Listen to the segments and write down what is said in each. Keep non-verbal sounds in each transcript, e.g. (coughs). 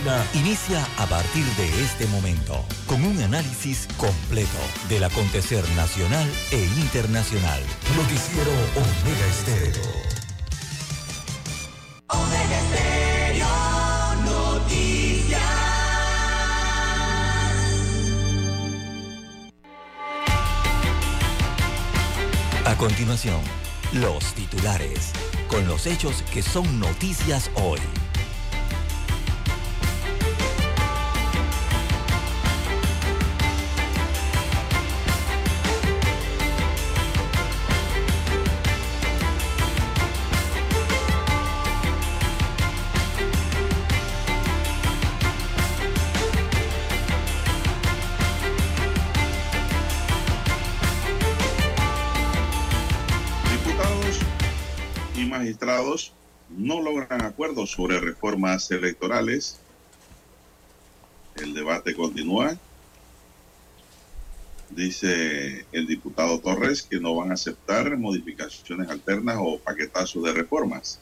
Medicina inicia a partir de este momento con un análisis completo del acontecer nacional e internacional. Noticiero Omega Estéreo. Omega Estéreo Noticias. A continuación, los titulares, con los hechos que son noticias hoy. Sobre reformas electorales. El debate continúa. Dice el diputado Torres que no van a aceptar modificaciones alternas o paquetazos de reformas.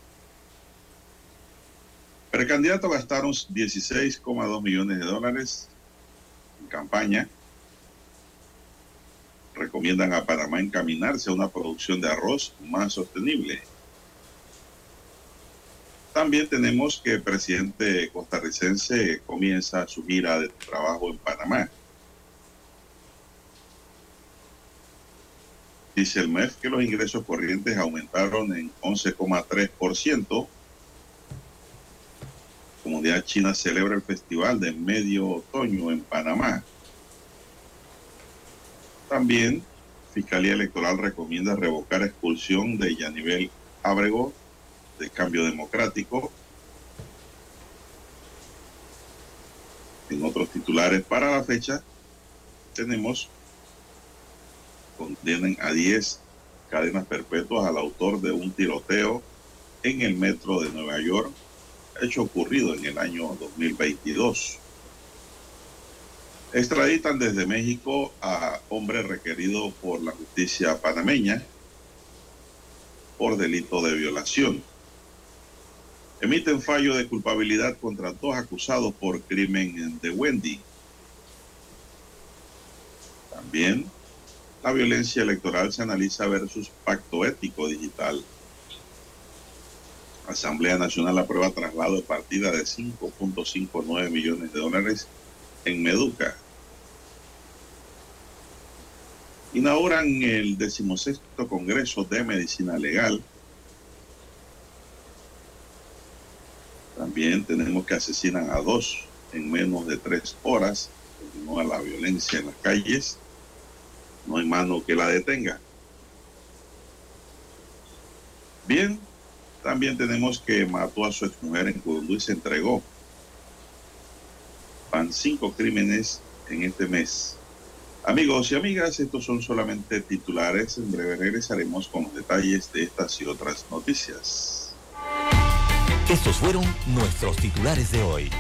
Precandidatos gastaron 16,2 millones de dólares en campaña. Recomiendan a Panamá encaminarse a una producción de arroz más sostenible. También tenemos que el presidente costarricense comienza su gira de trabajo en Panamá. Dice el MEF que los ingresos corrientes aumentaron en 11,3%. Comunidad China celebra el festival de medio otoño en Panamá. También Fiscalía Electoral recomienda revocar expulsión de Yanivel Ábrego de Cambio Democrático. En otros titulares para la fecha tenemos condenan a 10 cadenas perpetuas al autor de un tiroteo en el metro de Nueva York, hecho ocurrido en el año 2022. Extraditan desde México a hombre requerido por la justicia panameña por delito de violación emiten fallo de culpabilidad contra dos acusados por crimen de Wendy. También la violencia electoral se analiza versus pacto ético digital. Asamblea Nacional aprueba traslado de partida de 5.59 millones de dólares en Meduca. Inauguran el decimosexto Congreso de Medicina Legal También tenemos que asesinan a dos en menos de tres horas. Continúa la violencia en las calles. No hay mano que la detenga. Bien, también tenemos que mató a su exmujer en Curundú y se entregó. Van cinco crímenes en este mes. Amigos y amigas, estos son solamente titulares. En breve regresaremos con los detalles de estas y otras noticias. Estos fueron nuestros titulares de hoy.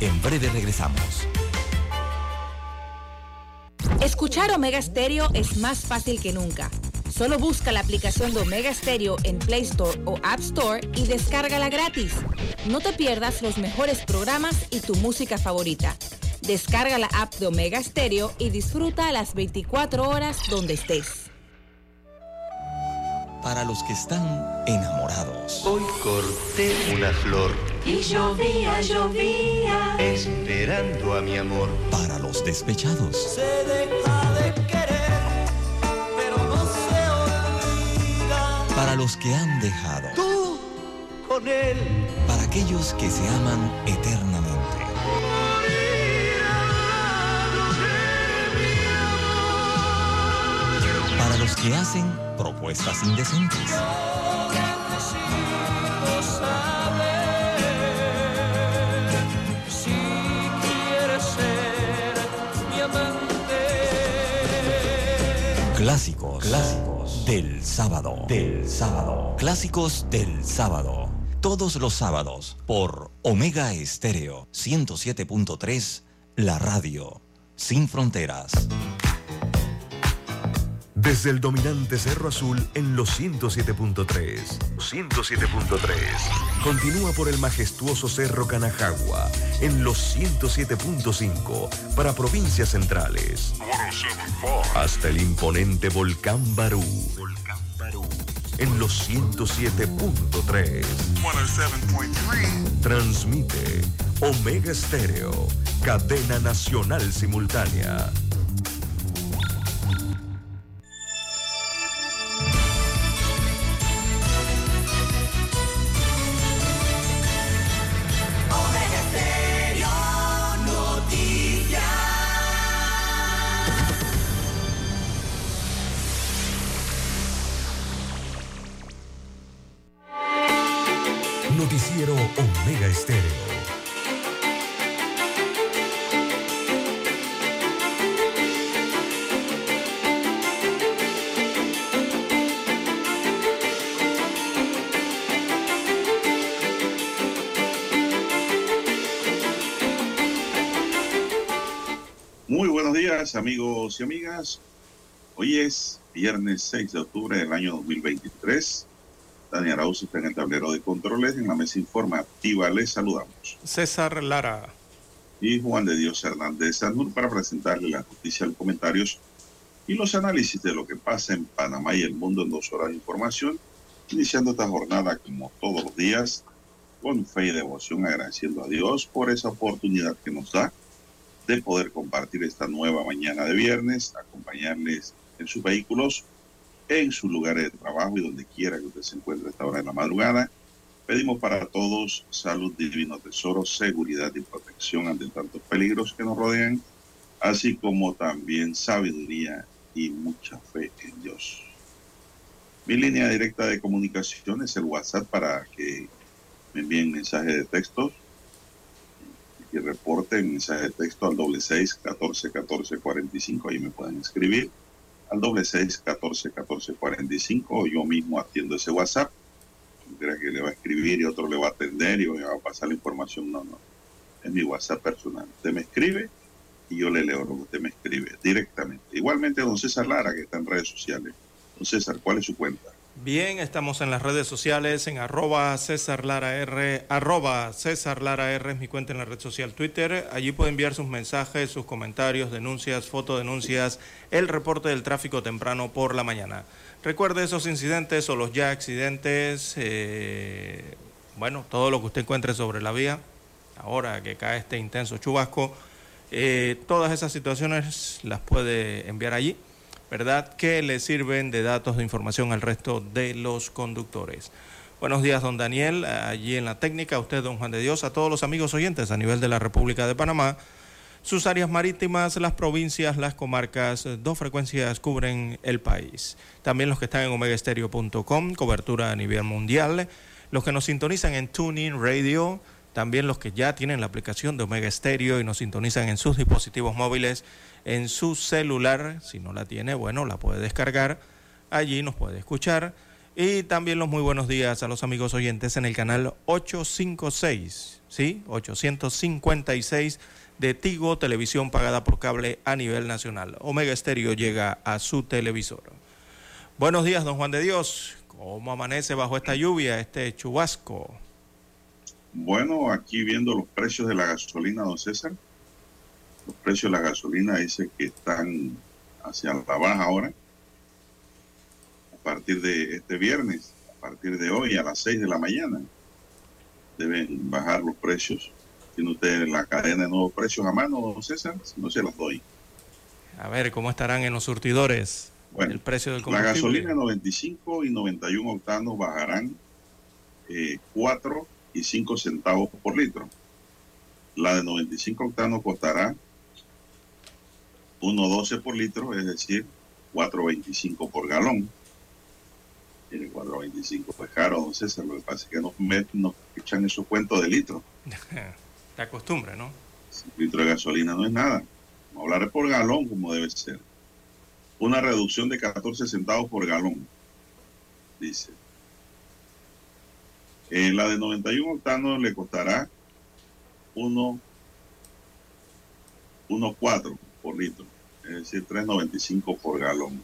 En breve regresamos. Escuchar Omega Stereo es más fácil que nunca. Solo busca la aplicación de Omega Stereo en Play Store o App Store y descárgala gratis. No te pierdas los mejores programas y tu música favorita. Descarga la app de Omega Stereo y disfruta las 24 horas donde estés para los que están enamorados. Hoy corté una flor. Y llovía, llovía. Esperando a mi amor. Para los despechados. Se deja de querer, pero no se olvida. Para los que han dejado. Tú con él. Para aquellos que se aman eternamente. Que hacen propuestas indecentes. Clásicos, clásicos del sábado, del sábado, clásicos del sábado. Todos los sábados por Omega Estéreo 107.3, la radio sin fronteras. Desde el dominante Cerro Azul en los 107.3. 107.3. Continúa por el majestuoso Cerro Canajagua en los 107.5 para provincias centrales. Hasta el imponente Volcán Barú. En los 107.3. Transmite Omega Estéreo, cadena nacional simultánea. Amigos y amigas. Hoy es viernes 6 de octubre del año 2023. Dani Arauz está en el tablero de controles. En la mesa informativa les saludamos. César Lara. Y Juan de Dios Hernández Sanur para presentarle la noticia, los comentarios y los análisis de lo que pasa en Panamá y el mundo en dos horas de información. Iniciando esta jornada como todos los días, con fe y devoción, agradeciendo a Dios por esa oportunidad que nos da de poder compartir esta nueva mañana de viernes, acompañarles en sus vehículos, en sus lugares de trabajo y donde quiera que usted se encuentre a esta hora de la madrugada. Pedimos para todos salud, divino tesoro, seguridad y protección ante tantos peligros que nos rodean, así como también sabiduría y mucha fe en Dios. Mi línea directa de comunicación es el WhatsApp para que me envíen mensajes de texto y reporten mensaje de texto al doble seis catorce catorce cuarenta y cinco. Ahí me pueden escribir al doble seis catorce catorce cuarenta y cinco. Yo mismo atiendo ese WhatsApp. No crea que le va a escribir y otro le va a atender y me va a pasar la información. No, no. Es mi WhatsApp personal. Usted me escribe y yo le leo lo que usted me escribe directamente. Igualmente, don César Lara, que está en redes sociales. Don César, ¿cuál es su cuenta? Bien, estamos en las redes sociales en arroba César Lara R, arroba César Lara R es mi cuenta en la red social Twitter. Allí puede enviar sus mensajes, sus comentarios, denuncias, fotodenuncias, el reporte del tráfico temprano por la mañana. Recuerde esos incidentes o los ya accidentes, eh, bueno, todo lo que usted encuentre sobre la vía, ahora que cae este intenso chubasco, eh, todas esas situaciones las puede enviar allí ¿verdad? Que le sirven de datos de información al resto de los conductores. Buenos días, don Daniel, allí en la técnica, usted, don Juan de Dios, a todos los amigos oyentes a nivel de la República de Panamá. Sus áreas marítimas, las provincias, las comarcas, dos frecuencias cubren el país. También los que están en omegaestereo.com, cobertura a nivel mundial. Los que nos sintonizan en Tuning Radio, también los que ya tienen la aplicación de Omega Stereo y nos sintonizan en sus dispositivos móviles en su celular. Si no la tiene, bueno, la puede descargar. Allí nos puede escuchar. Y también los muy buenos días a los amigos oyentes en el canal 856, ¿sí? 856 de Tigo, televisión pagada por cable a nivel nacional. Omega Estéreo llega a su televisor. Buenos días, don Juan de Dios. ¿Cómo amanece bajo esta lluvia, este chubasco? Bueno, aquí viendo los precios de la gasolina, don César. Los precios de la gasolina dice que están hacia la baja ahora. A partir de este viernes, a partir de hoy a las 6 de la mañana, deben bajar los precios. Tiene usted la cadena de nuevos precios a mano, don César, si no se las doy. A ver, ¿cómo estarán en los surtidores Bueno, el precio del La gasolina 95 y 91 octanos bajarán eh, 4 y 5 centavos por litro. La de 95 octanos costará 1.12 por litro, es decir, 4.25 por galón. Tiene 4.25 pues caro, don César. Lo que pasa es que nos, nos echan esos cuentos de litro. (laughs) La costumbre, ¿no? Un litro de gasolina no es nada. Vamos a hablar por galón como debe ser. Una reducción de 14 centavos por galón, dice. Eh, la de 91 octanos le costará 1 1.4 por litro, es decir, 3.95 por galón.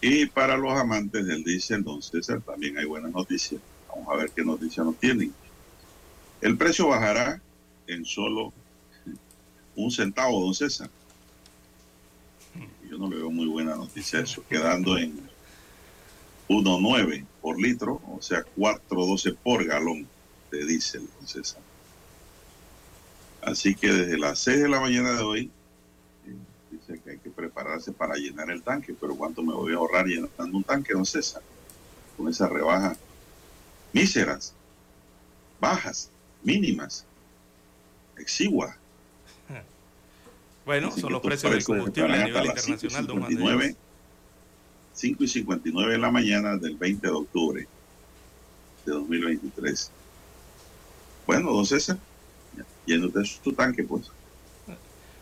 Y para los amantes del diésel, don César, también hay buenas noticias. Vamos a ver qué noticias nos tienen. El precio bajará en solo un centavo, don César. Yo no le veo muy buena noticia eso, quedando en 1.9 por litro, o sea, 4.12 por galón de diésel, don César. Así que desde las 6 de la mañana de hoy, eh, dice que hay que prepararse para llenar el tanque, pero ¿cuánto me voy a ahorrar llenando un tanque, don César? Con esa rebaja míseras, bajas, mínimas, exiguas. Bueno, son los precios del combustible a nivel internacional, don Dios. 5 y 59 de la mañana del 20 de octubre de 2023. Bueno, don César, yéndote su tanque, pues.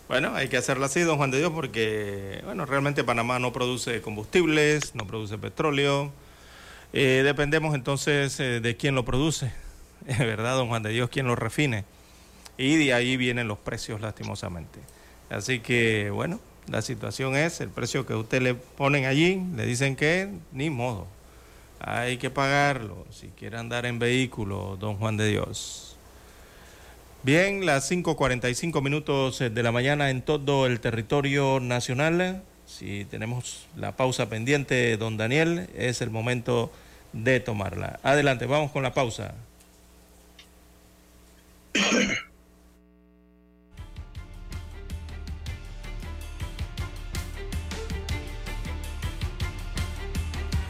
Bueno, hay que hacerlo así, don Juan de Dios, porque, bueno, realmente Panamá no produce combustibles, no produce petróleo. Eh, dependemos entonces eh, de quién lo produce, (laughs) verdad, don Juan de Dios, quién lo refine. Y de ahí vienen los precios, lastimosamente. Así que, bueno, la situación es el precio que usted le ponen allí, le dicen que ni modo. Hay que pagarlo si quiere andar en vehículo, don Juan de Dios. Bien, las 5.45 minutos de la mañana en todo el territorio nacional. Si tenemos la pausa pendiente, don Daniel, es el momento de tomarla. Adelante, vamos con la pausa. (coughs)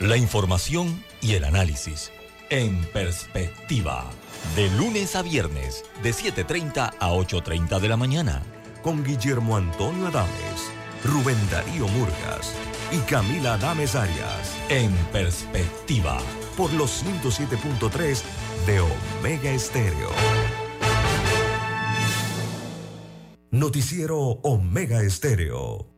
La información y el análisis en perspectiva. De lunes a viernes, de 7.30 a 8.30 de la mañana. Con Guillermo Antonio Adames, Rubén Darío Murgas y Camila Adames Arias. En perspectiva. Por los 107.3 de Omega Estéreo. Noticiero Omega Estéreo.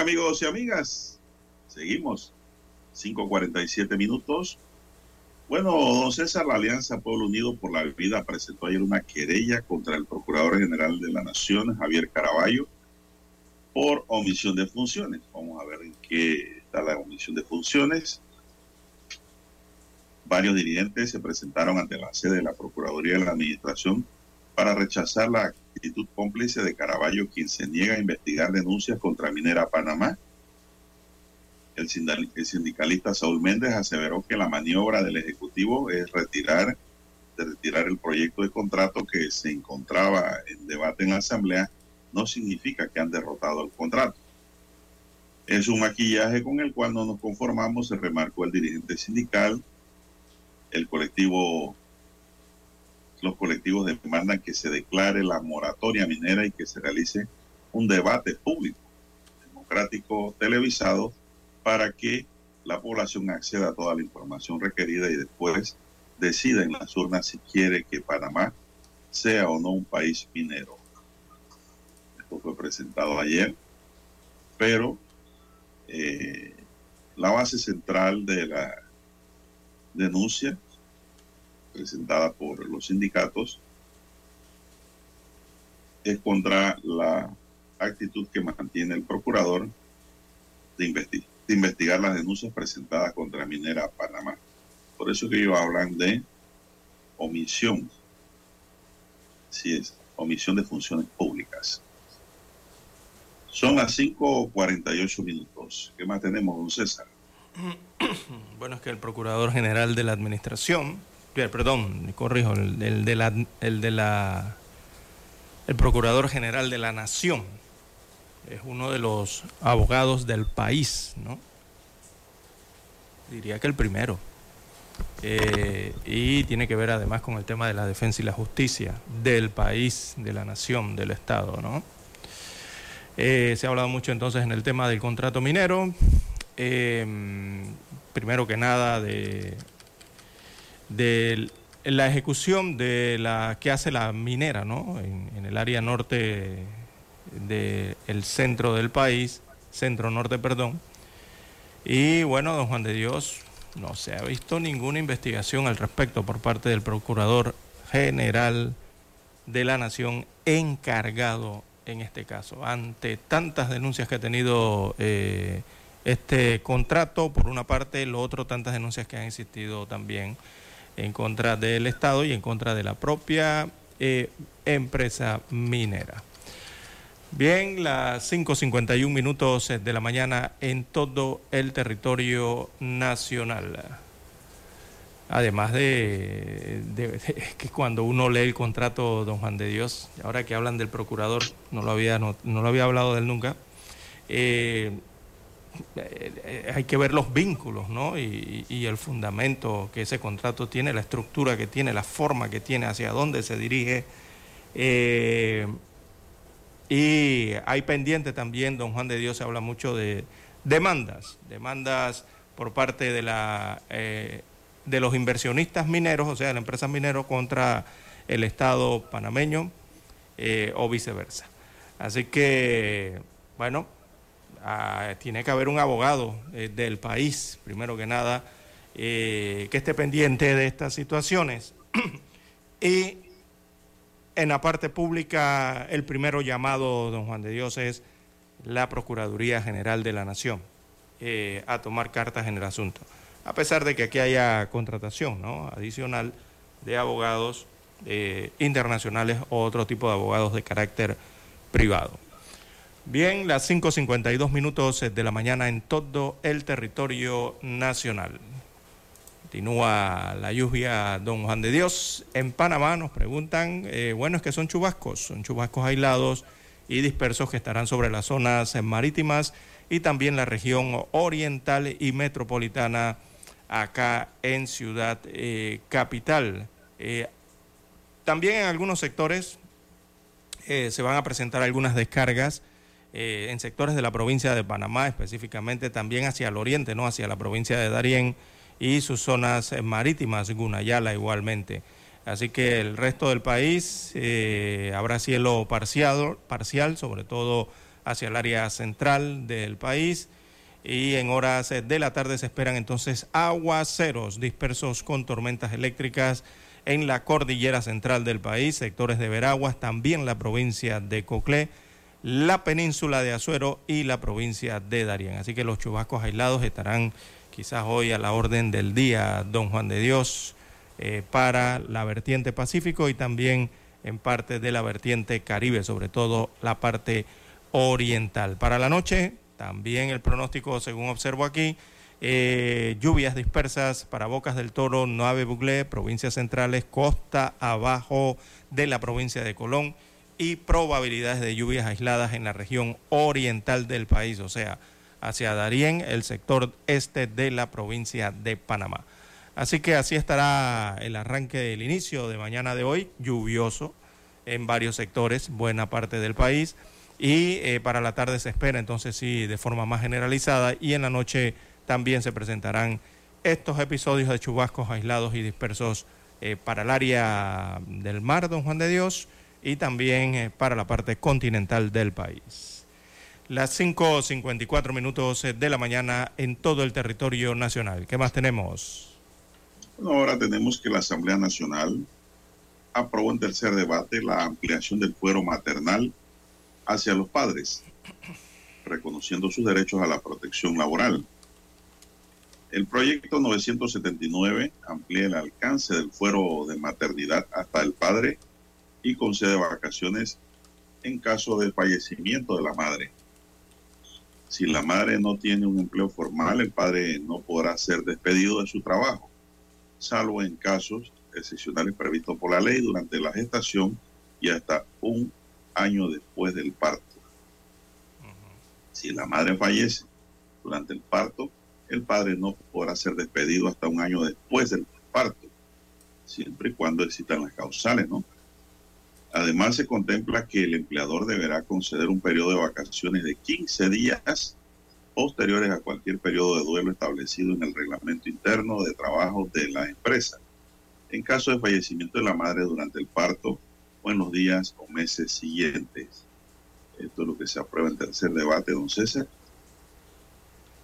Amigos y amigas, seguimos. 5.47 minutos. Bueno, don César, la Alianza Pueblo Unido por la Vida presentó ayer una querella contra el Procurador General de la Nación, Javier Caraballo, por omisión de funciones. Vamos a ver en qué está la omisión de funciones. Varios dirigentes se presentaron ante la sede de la Procuraduría de la Administración para rechazar la actitud cómplice de Caraballo, quien se niega a investigar denuncias contra Minera Panamá. El sindicalista Saúl Méndez aseveró que la maniobra del Ejecutivo es retirar, retirar el proyecto de contrato que se encontraba en debate en la Asamblea, no significa que han derrotado el contrato. Es un maquillaje con el cual no nos conformamos, se remarcó el dirigente sindical. El colectivo los colectivos demandan que se declare la moratoria minera y que se realice un debate público, democrático, televisado, para que la población acceda a toda la información requerida y después decida en las urnas si quiere que Panamá sea o no un país minero. Esto fue presentado ayer, pero eh, la base central de la denuncia presentada por los sindicatos es contra la actitud que mantiene el procurador de, de investigar las denuncias presentadas contra Minera Panamá. Por eso que ellos hablan de omisión. Sí es, omisión de funciones públicas. Son las 5.48 minutos. ¿Qué más tenemos, don César? Bueno, es que el Procurador General de la Administración, perdón, corrijo, el, de la, el el Procurador General de la Nación, es uno de los abogados del país, ¿no? Diría que el primero. Eh, y tiene que ver además con el tema de la defensa y la justicia del país, de la nación, del Estado, ¿no? Eh, se ha hablado mucho entonces en el tema del contrato minero. Eh, primero que nada, de, de la ejecución de la que hace la minera ¿no? en, el área norte del centro del país, centro norte, perdón. Y bueno, don Juan de Dios, no se ha visto ninguna investigación al respecto por parte del Procurador General de la Nación encargado en este caso, ante tantas denuncias que ha tenido eh, este contrato, por una parte, lo otro, tantas denuncias que han existido también en contra del Estado y en contra de la propia eh, empresa minera. Bien, las 5.51 minutos de la mañana en todo el territorio nacional. Además de, que cuando uno lee el contrato, don Juan de Dios, ahora que hablan del procurador, no lo había, no, lo había hablado de él nunca, eh, hay que ver los vínculos ¿no? Y, el fundamento que ese contrato tiene, la estructura que tiene, la forma que tiene, hacia dónde se dirige. Eh, y hay pendiente también, don Juan de Dios se habla mucho de demandas, demandas por parte de la de los inversionistas mineros, o sea, de las empresas mineras contra el Estado panameño eh, o viceversa. Así que, bueno, tiene que haber un abogado eh, del país, primero que nada, eh, que esté pendiente de estas situaciones. (clears throat) y en la parte pública, el primero llamado, don Juan de Dios, es la Procuraduría General de la Nación a tomar cartas en el asunto a pesar de que aquí haya contratación adicional de abogados eh, internacionales o otro tipo de abogados de carácter privado. Bien, las 5.52 minutos de la mañana en todo el territorio nacional. Continúa la lluvia, don Juan de Dios. En Panamá nos preguntan, eh, bueno, es que son chubascos, son chubascos aislados y dispersos que estarán sobre las zonas marítimas y también la región oriental y metropolitana acá en Ciudad eh, Capital. Eh, también en algunos sectores se van a presentar algunas descargas en sectores de la provincia de Panamá, específicamente también hacia el oriente, no hacia la provincia de Darién y sus zonas marítimas, Gunayala igualmente. Así que el resto del país habrá cielo parcial, parcial, sobre todo hacia el área central del país y en horas de la tarde se esperan entonces aguaceros dispersos con tormentas eléctricas en la cordillera central del país, sectores de Veraguas, también la provincia de Coclé, la península de Azuero y la provincia de Darien. Así que los chubascos aislados estarán quizás hoy a la orden del día, don Juan de Dios, eh, para la vertiente Pacífico y también en parte de la vertiente Caribe, sobre todo la parte oriental. Para la noche, también el pronóstico, según observo aquí, eh, lluvias dispersas para Bocas del Toro, Nueve Buglé, provincias centrales, costa abajo de la provincia de Colón y probabilidades de lluvias aisladas en la región oriental del país, o sea, hacia Darién, el sector este de la provincia de Panamá. Así que así estará el arranque del inicio de mañana de hoy, lluvioso en varios sectores, buena parte del país y eh, para la tarde se espera entonces sí de forma más generalizada y en la noche también se presentarán estos episodios de chubascos aislados y dispersos eh, para el área del mar, don Juan de Dios, y también eh, para la parte continental del país. Las 5.54 minutos de la mañana en todo el territorio nacional. ¿Qué más tenemos? Bueno, ahora tenemos que la Asamblea Nacional aprobó en tercer debate la ampliación del fuero maternal hacia los padres, reconociendo sus derechos a la protección laboral. El proyecto 979 amplía el alcance del fuero de maternidad hasta el padre y concede vacaciones en caso de fallecimiento de la madre. Si la madre no tiene un empleo formal, el padre no podrá ser despedido de su trabajo, salvo en casos excepcionales previstos por la ley durante la gestación y hasta un año después del parto. Si la madre fallece durante el parto, el padre no podrá ser despedido hasta un año después del parto, siempre y cuando existan las causales, ¿no? Además, se contempla que el empleador deberá conceder un periodo de vacaciones de 15 días posteriores a cualquier periodo de duelo establecido en el reglamento interno de trabajo de la empresa, en caso de fallecimiento de la madre durante el parto o en los días o meses siguientes. Esto es lo que se aprueba en tercer debate, don César.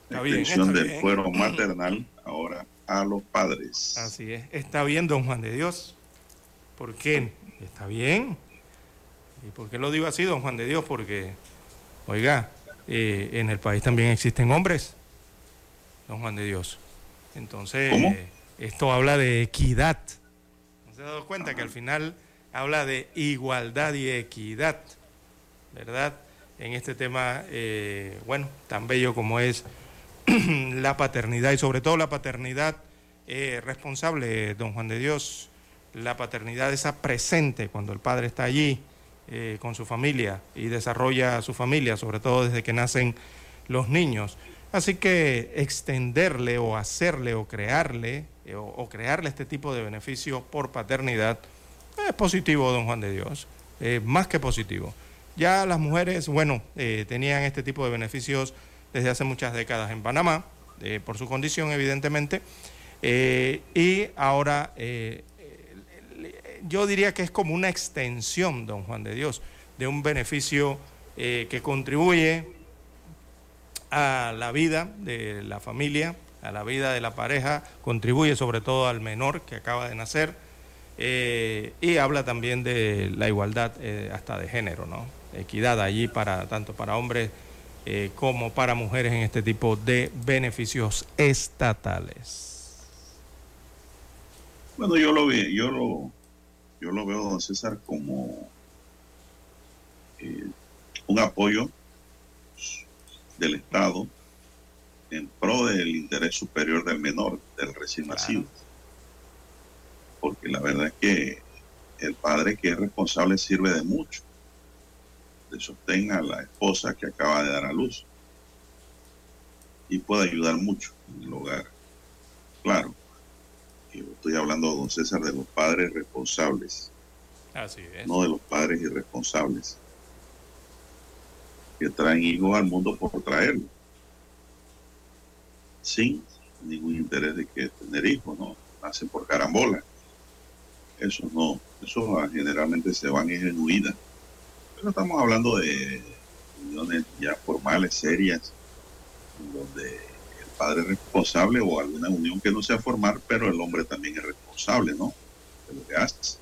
La extensión del fuero maternal ahora a los padres. Así es. Está bien, don Juan de Dios. ¿Por qué? Está bien. ¿Y por qué lo digo así, don Juan de Dios? Porque, oiga, eh, en el país también existen hombres, don Juan de Dios. Entonces, esto habla de equidad. ¿No se ha dado cuenta que al final habla de igualdad y equidad? ¿Verdad? En este tema, eh, bueno, tan bello como es (clears throat) la paternidad y sobre todo la paternidad eh, responsable, don Juan de Dios, la paternidad esa presente cuando el padre está allí eh, con su familia y desarrolla su familia, sobre todo desde que nacen los niños. Así que extenderle o hacerle o crearle eh, o, crearle este tipo de beneficio por paternidad es positivo, don Juan de Dios, más que positivo. Ya las mujeres, bueno, tenían este tipo de beneficios desde hace muchas décadas en Panamá, por su condición evidentemente, y ahora yo diría que es como una extensión, don Juan de Dios, de un beneficio eh, que contribuye a la vida de la familia, a la vida de la pareja, contribuye sobre todo al menor que acaba de nacer eh, y habla también de la igualdad eh, hasta de género, ¿no? Equidad allí para tanto para hombres como para mujeres en este tipo de beneficios estatales. Bueno, yo lo vi, yo lo yo lo veo, don César, como eh, un apoyo del Estado en pro del interés superior del menor, del recién nacido. Porque la verdad es que el padre que es responsable sirve de mucho, de sostén a la esposa que acaba de dar a luz y puede ayudar mucho en el hogar. Claro, estoy hablando, don César, de los padres responsables. Así es. No de los padres irresponsables. Que traen hijos al mundo por traerlos. Sin ningún interés de que tener hijos, ¿no? Nacen por carambola. Eso no. Eso generalmente se van en huida. Pero estamos hablando de uniones ya formales, serias, donde padre responsable o alguna unión que no sea formar, pero el hombre también es responsable, ¿no? De lo que hace.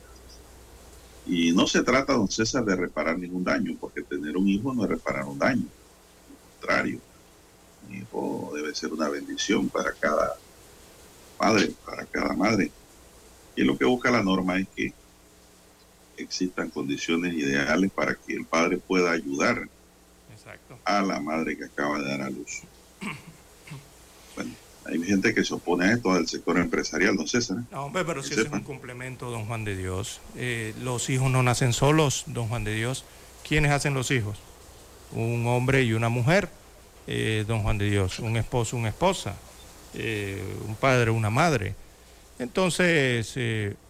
Y no se trata, don César, de reparar ningún daño, porque tener un hijo no es reparar un daño. Al contrario, un hijo debe ser una bendición para cada padre, para cada madre. Y lo que busca la norma es que existan condiciones ideales para que el padre pueda ayudar a la madre que acaba de dar a luz. Hay gente que se opone a esto del sector empresarial, don César. No, hombre, pero si es un complemento, don Juan de Dios. Eh, los hijos no nacen solos, don Juan de Dios. ¿Quiénes hacen los hijos? Un hombre y una mujer, eh, don Juan de Dios. Un esposo, una esposa. Eh, un padre, una madre. Entonces,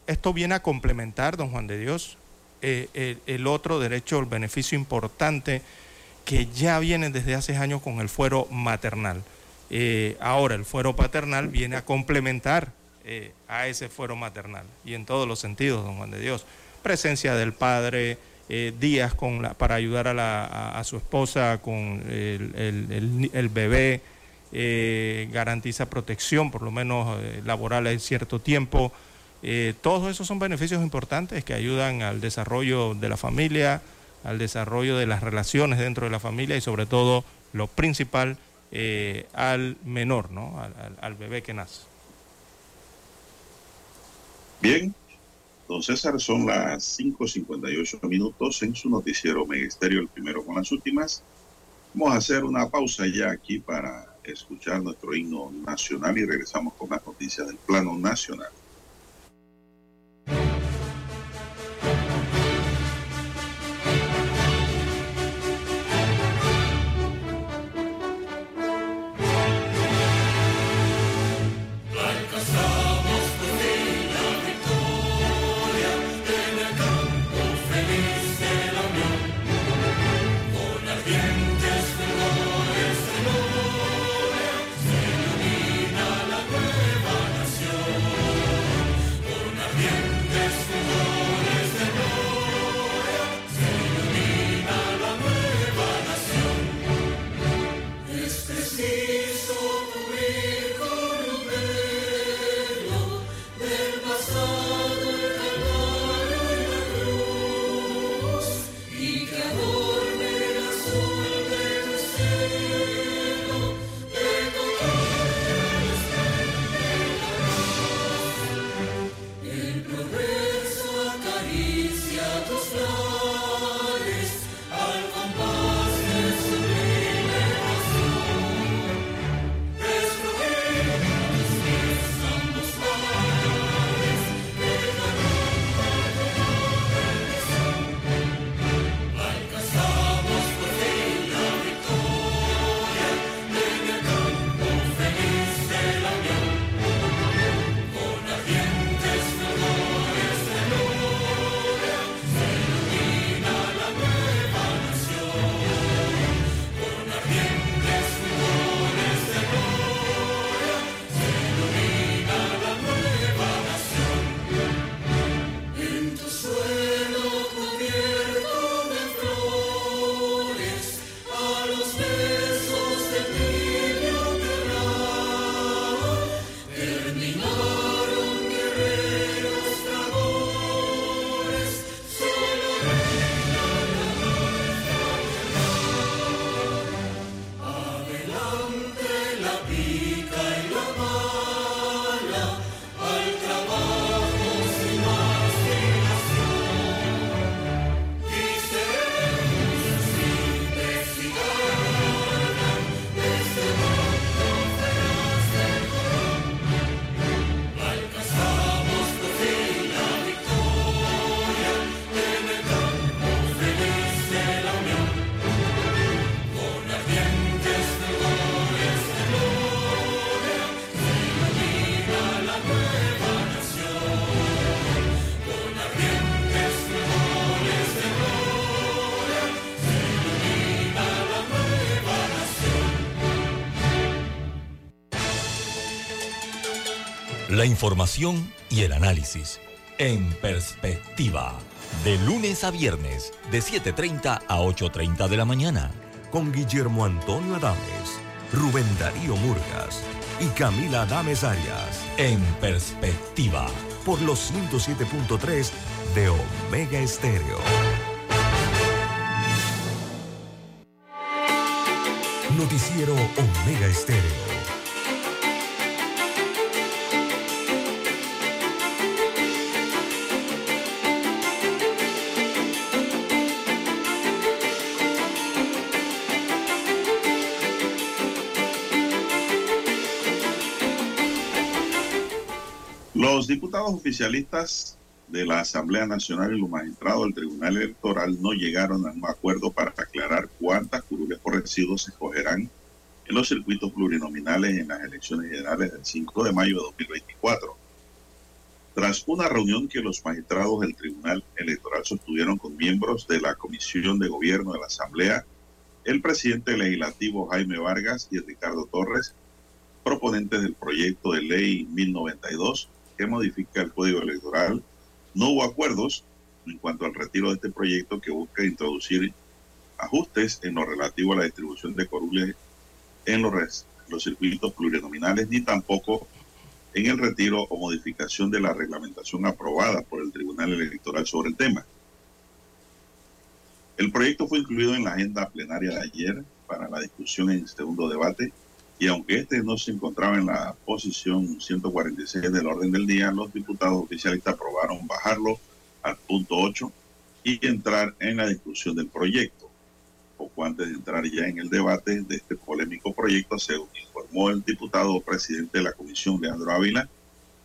esto viene a complementar, don Juan de Dios, el, el otro derecho, el beneficio importante que ya viene desde hace años con el fuero maternal. Eh, ahora el fuero paternal viene a complementar eh, a ese fuero maternal. Y en todos los sentidos, don Juan de Dios. Presencia del padre, eh, días con la, para ayudar a, su esposa con el, bebé, garantiza protección, por lo menos laboral en cierto tiempo. todos esos son beneficios importantes que ayudan al desarrollo de la familia, al desarrollo de las relaciones dentro de la familia y sobre todo lo principal al menor, ¿no? al bebé que nace. Bien, don César, son las 5.58 minutos en su noticiero Megesterio, el primero con las últimas. Vamos a hacer una pausa ya aquí para escuchar nuestro himno nacional y regresamos con las noticias del plano nacional. La información y el análisis en perspectiva. De lunes a viernes, de 7.30 a 8.30 de la mañana. Con Guillermo Antonio Adames, Rubén Darío Murgas y Camila Adames Arias. En perspectiva. Por los 107.3 de Omega Estéreo. Noticiero Omega Estéreo. Diputados oficialistas de la Asamblea Nacional y los magistrados del Tribunal Electoral no llegaron a un acuerdo para aclarar cuántas curules por residuos se escogerán en los circuitos plurinominales en las elecciones generales del 5 de mayo de 2024. Tras una reunión que los magistrados del Tribunal Electoral sostuvieron con miembros de la Comisión de Gobierno de la Asamblea, el presidente legislativo Jaime Vargas y Ricardo Torres, proponentes del proyecto de ley 1092, que modifica el código electoral. No hubo acuerdos en cuanto al retiro de este proyecto que busca introducir ajustes en lo relativo a la distribución de corules en los, los circuitos plurinominales, ni tampoco en el retiro o modificación de la reglamentación aprobada por el Tribunal Electoral sobre el tema. El proyecto fue incluido en la agenda plenaria de ayer para la discusión en segundo debate y aunque este no se encontraba en la posición 146 del orden del día, los diputados oficialistas aprobaron bajarlo al punto 8 y entrar en la discusión del proyecto. Poco antes de entrar ya en el debate de este polémico proyecto, según informó el diputado presidente de la comisión, Leandro Ávila,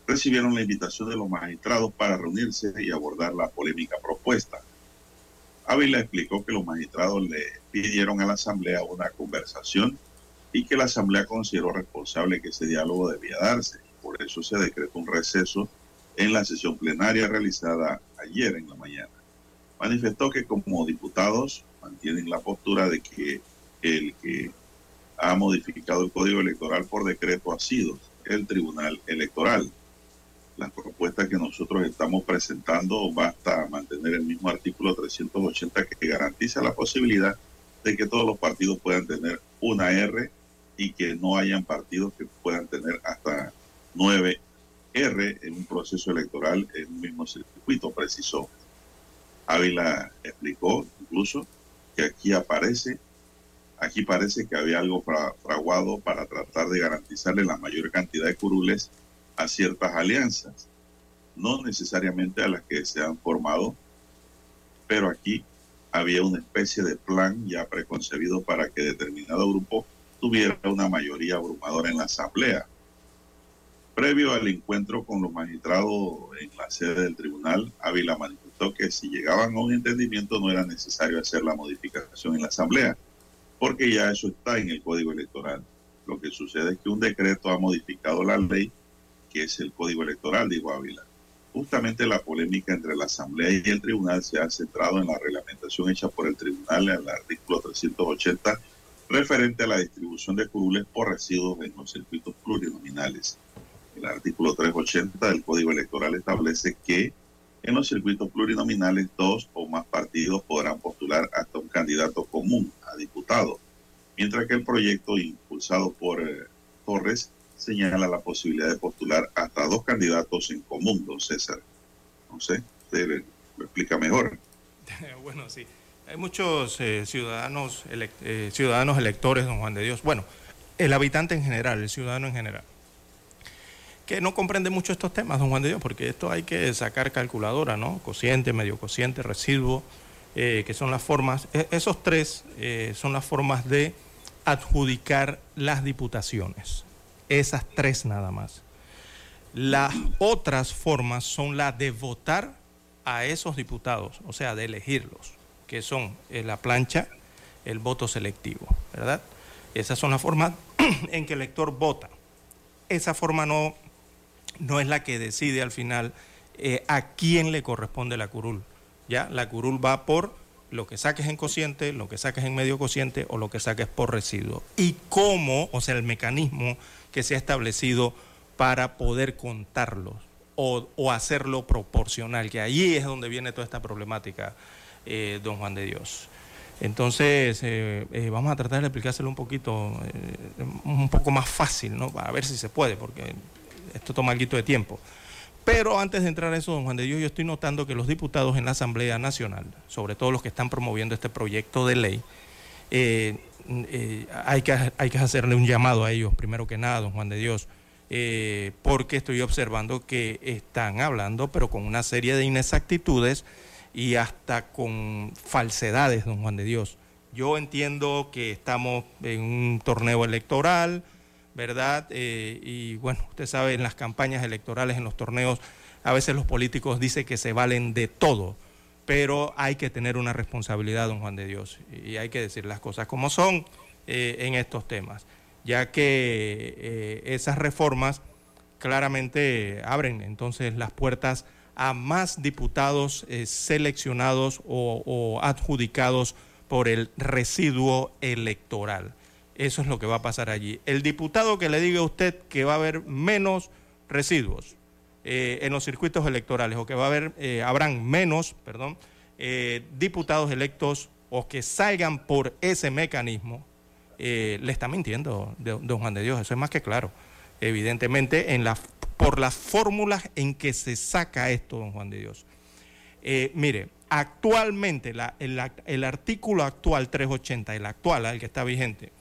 recibieron la invitación de los magistrados para reunirse y abordar la polémica propuesta. Ávila explicó que los magistrados le pidieron a la Asamblea una conversación y que la Asamblea consideró responsable que ese diálogo debía darse. Por eso se decretó un receso en la sesión plenaria realizada ayer en la mañana. Manifestó que como diputados mantienen la postura de que el que ha modificado el código electoral por decreto ha sido el Tribunal Electoral. Las propuestas que nosotros estamos presentando basta mantener el mismo artículo 380 que garantiza la posibilidad de que todos los partidos puedan tener una R y que no hayan partidos que puedan tener hasta nueve R en un proceso electoral en un mismo circuito, precisó. Ávila explicó incluso que aquí aparece, aquí parece que había algo fraguado para tratar de garantizarle la mayor cantidad de curules a ciertas alianzas, no necesariamente a las que se han formado, pero aquí había una especie de plan ya preconcebido para que determinado grupo tuviera una mayoría abrumadora en la Asamblea. Previo al encuentro con los magistrados en la sede del tribunal, Ávila manifestó que si llegaban a un entendimiento no era necesario hacer la modificación en la Asamblea, porque ya eso está en el Código Electoral. Lo que sucede es que un decreto ha modificado la ley, que es el Código Electoral, dijo Ávila. Justamente la polémica entre la Asamblea y el Tribunal se ha centrado en la reglamentación hecha por el Tribunal en el artículo 380 referente a la distribución de curules por residuos en los circuitos plurinominales. El artículo 380 del Código Electoral establece que en los circuitos plurinominales dos o más partidos podrán postular hasta un candidato común a diputado, mientras que el proyecto impulsado por eh, Torres señala la posibilidad de postular hasta dos candidatos en común, don César. No sé, usted lo explica mejor. (laughs) bueno, sí. Hay muchos eh, ciudadanos, eh, ciudadanos electores, don Juan de Dios. Bueno, el habitante en general, el ciudadano en general, que no comprende mucho estos temas, don Juan de Dios, porque esto hay que sacar calculadora, ¿no? Cociente, medio cociente, residuo, eh, que son las formas, e, esos tres son las formas de adjudicar las diputaciones. Esas tres nada más. Las otras formas son las de votar a esos diputados, o sea, de elegirlos que son eh, la plancha, el voto selectivo, ¿verdad? Esas son las formas (clears throat) en que el elector vota. Esa forma no, no es la que decide al final eh, a quién le corresponde la curul. ¿ya? La curul va por lo que saques en cociente, lo que saques en medio cociente o lo que saques por residuo. Y cómo, o sea, el mecanismo que se ha establecido para poder contarlos o, o hacerlo proporcional, que ahí es donde viene toda esta problemática eh, don Juan de Dios. Entonces, eh, eh, vamos a tratar de explicárselo un poquito, un poco más fácil, ¿no? A ver si se puede, porque esto toma algo de tiempo. Pero antes de entrar a eso, don Juan de Dios, yo estoy notando que los diputados en la Asamblea Nacional, sobre todo los que están promoviendo este proyecto de ley, hay, que, hay que hacerle un llamado a ellos, primero que nada, don Juan de Dios, porque estoy observando que están hablando, pero con una serie de inexactitudes y hasta con falsedades, don Juan de Dios. Yo entiendo que estamos en un torneo electoral, ¿verdad? Eh, y bueno, usted sabe, en las campañas electorales, en los torneos, a veces los políticos dicen que se valen de todo, pero hay que tener una responsabilidad, don Juan de Dios, y hay que decir las cosas como son eh, en estos temas, ya que eh, esas reformas claramente abren entonces las puertas a más diputados eh, seleccionados o, adjudicados por el residuo electoral. Eso es lo que va a pasar allí. El diputado que le diga a usted que va a haber menos residuos, eh, en los circuitos electorales o que va a haber, eh, habrán menos, perdón, diputados electos o que salgan por ese mecanismo, le está mintiendo don Juan de Dios, eso es más que claro. Evidentemente, en la, por las fórmulas en que se saca esto, don Juan de Dios. mire, actualmente el, artículo actual 380, el actual, el que está vigente,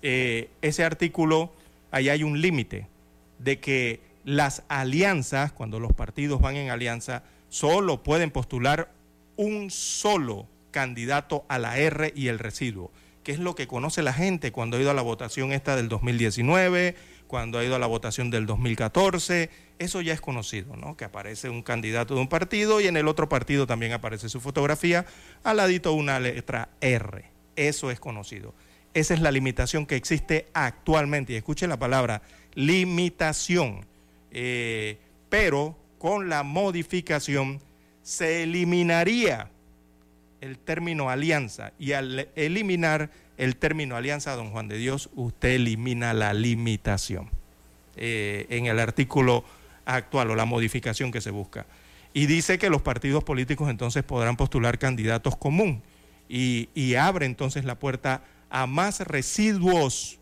ese artículo, ahí hay un límite de que las alianzas, cuando los partidos van en alianza, solo pueden postular un solo candidato a la R y el residuo, que es lo que conoce la gente cuando ha ido a la votación esta del 2019, cuando ha ido a la votación del 2014, eso ya es conocido, ¿no? Que aparece un candidato de un partido y en el otro partido también aparece su fotografía, al ladito una letra R. Eso es conocido. Esa es la limitación que existe actualmente. Y escuchen la palabra limitación eh, pero con la modificación se eliminaría el término alianza y al eliminar el término alianza, don Juan de Dios, usted elimina la limitación eh, en el artículo actual o la modificación que se busca. Y dice que los partidos políticos entonces podrán postular candidatos común y, abre entonces la puerta a más residuos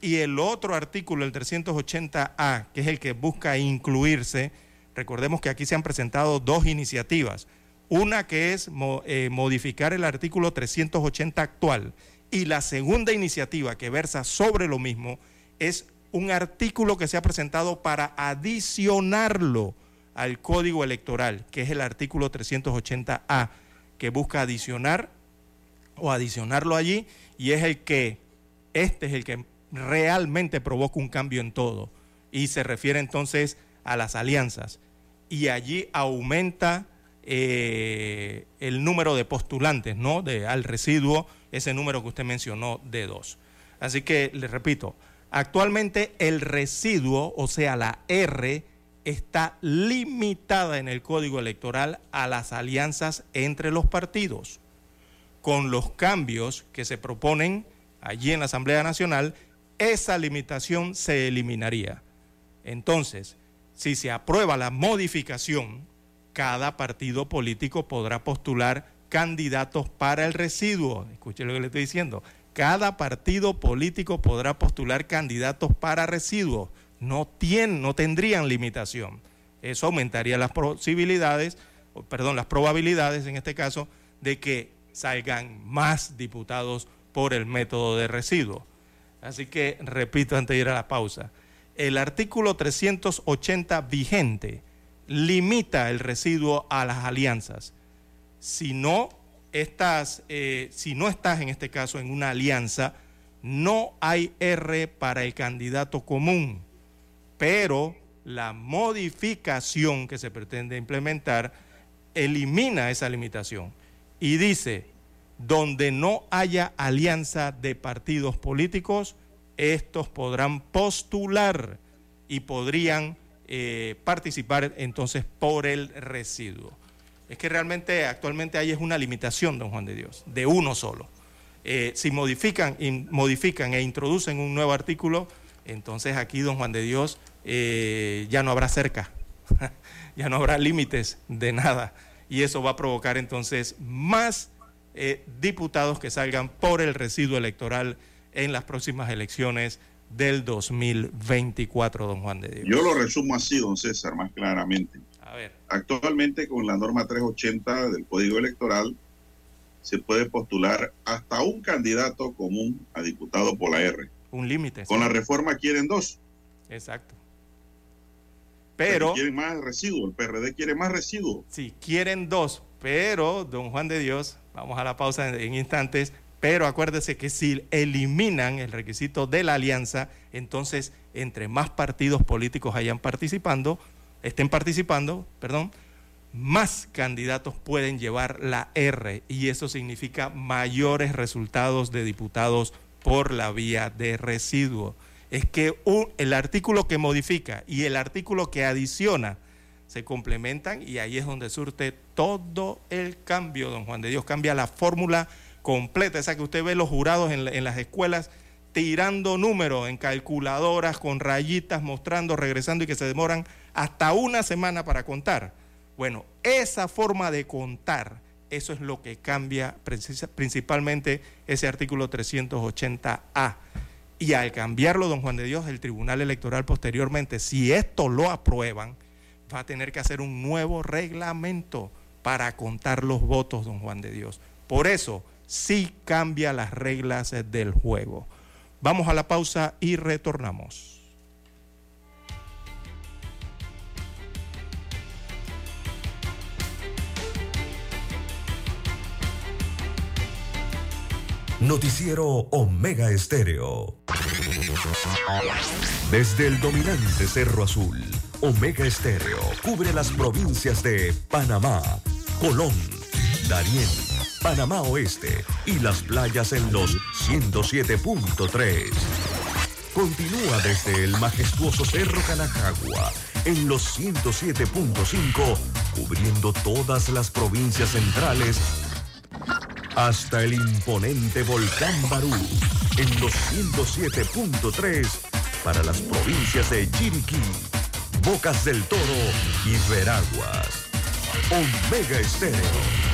y el otro artículo, el 380A, que es el que busca incluirse, recordemos que aquí se han presentado dos iniciativas. Una que es eh, modificar el artículo 380 actual y la segunda iniciativa que versa sobre lo mismo es un artículo que se ha presentado para adicionarlo al código electoral, que es el artículo 380A, que busca adicionar o adicionarlo allí y es el que, este es el que realmente provoca un cambio en todo. Y se refiere entonces a las alianzas. Y allí aumenta eh, el número de postulantes, ¿no? De, al residuo, ese número que usted mencionó de dos. Así que le repito, actualmente el residuo, o sea, la R, está limitada en el código electoral a las alianzas entre los partidos. Con los cambios que se proponen allí en la Asamblea Nacional, esa limitación se eliminaría. Entonces, si se aprueba la modificación, cada partido político podrá postular candidatos para el residuo. Escuche lo que le estoy diciendo. Cada partido político podrá postular candidatos para residuos. No, tienen, no tendrían limitación. Eso aumentaría las posibilidades, perdón, las probabilidades en este caso, de que salgan más diputados por el método de residuo. Así que repito antes de ir a la pausa. El artículo 380 vigente limita el residuo a las alianzas. Si no estás, eh, si no estás en este caso en una alianza, no hay R para el candidato común, pero la modificación que se pretende implementar elimina esa limitación y dice, donde no haya alianza de partidos políticos, estos podrán postular y podrían eh, participar entonces por el residuo. Es que realmente actualmente hay es una limitación, don Juan de Dios, de uno solo. Eh, si modifican, modifican e introducen un nuevo artículo, entonces aquí, don Juan de Dios, eh, ya no habrá cerca, (laughs) ya no habrá límites de nada. Y eso va a provocar entonces más diputados que salgan por el residuo electoral en las próximas elecciones del 2024, don Juan de Dios. Yo lo resumo así, don César, más claramente. A ver. Actualmente con la norma 380 del Código Electoral se puede postular hasta un candidato común a diputado por la R. Un límite. Con la reforma quieren dos. Exacto. Pero, pero quieren más residuo, el PRD quiere más residuo. Sí, quieren dos, pero don Juan de Dios, vamos a la pausa en, instantes, pero acuérdese que si eliminan el requisito de la alianza, entonces entre más partidos políticos hayan participando, estén participando, perdón, más candidatos pueden llevar la R y eso significa mayores resultados de diputados por la vía de residuo. Es que el artículo que modifica y el artículo que adiciona se complementan y ahí es donde surte todo el cambio, don Juan de Dios. Cambia la fórmula completa, esa que usted ve los jurados en, las escuelas, tirando números en calculadoras con rayitas mostrando, regresando y que se demoran hasta una semana para contar. Bueno, esa forma de contar, eso es lo que cambia principalmente ese artículo 380A. Y al cambiarlo, don Juan de Dios, el Tribunal Electoral posteriormente, si esto lo aprueban, va a tener que hacer un nuevo reglamento para contar los votos, don Juan de Dios. Por eso sí cambia las reglas del juego. Vamos a la pausa y retornamos. Noticiero Omega Estéreo. Desde el dominante Cerro Azul, Omega Estéreo cubre las provincias de Panamá, Colón, Darién, Panamá Oeste y las playas en los 107.3. Continúa desde el majestuoso Cerro Canajagua en los 107.5, cubriendo todas las provincias centrales hasta el imponente volcán Barú en los 107.3 para las provincias de Chiriquí, Bocas del Toro y Veraguas. Omega Estéreo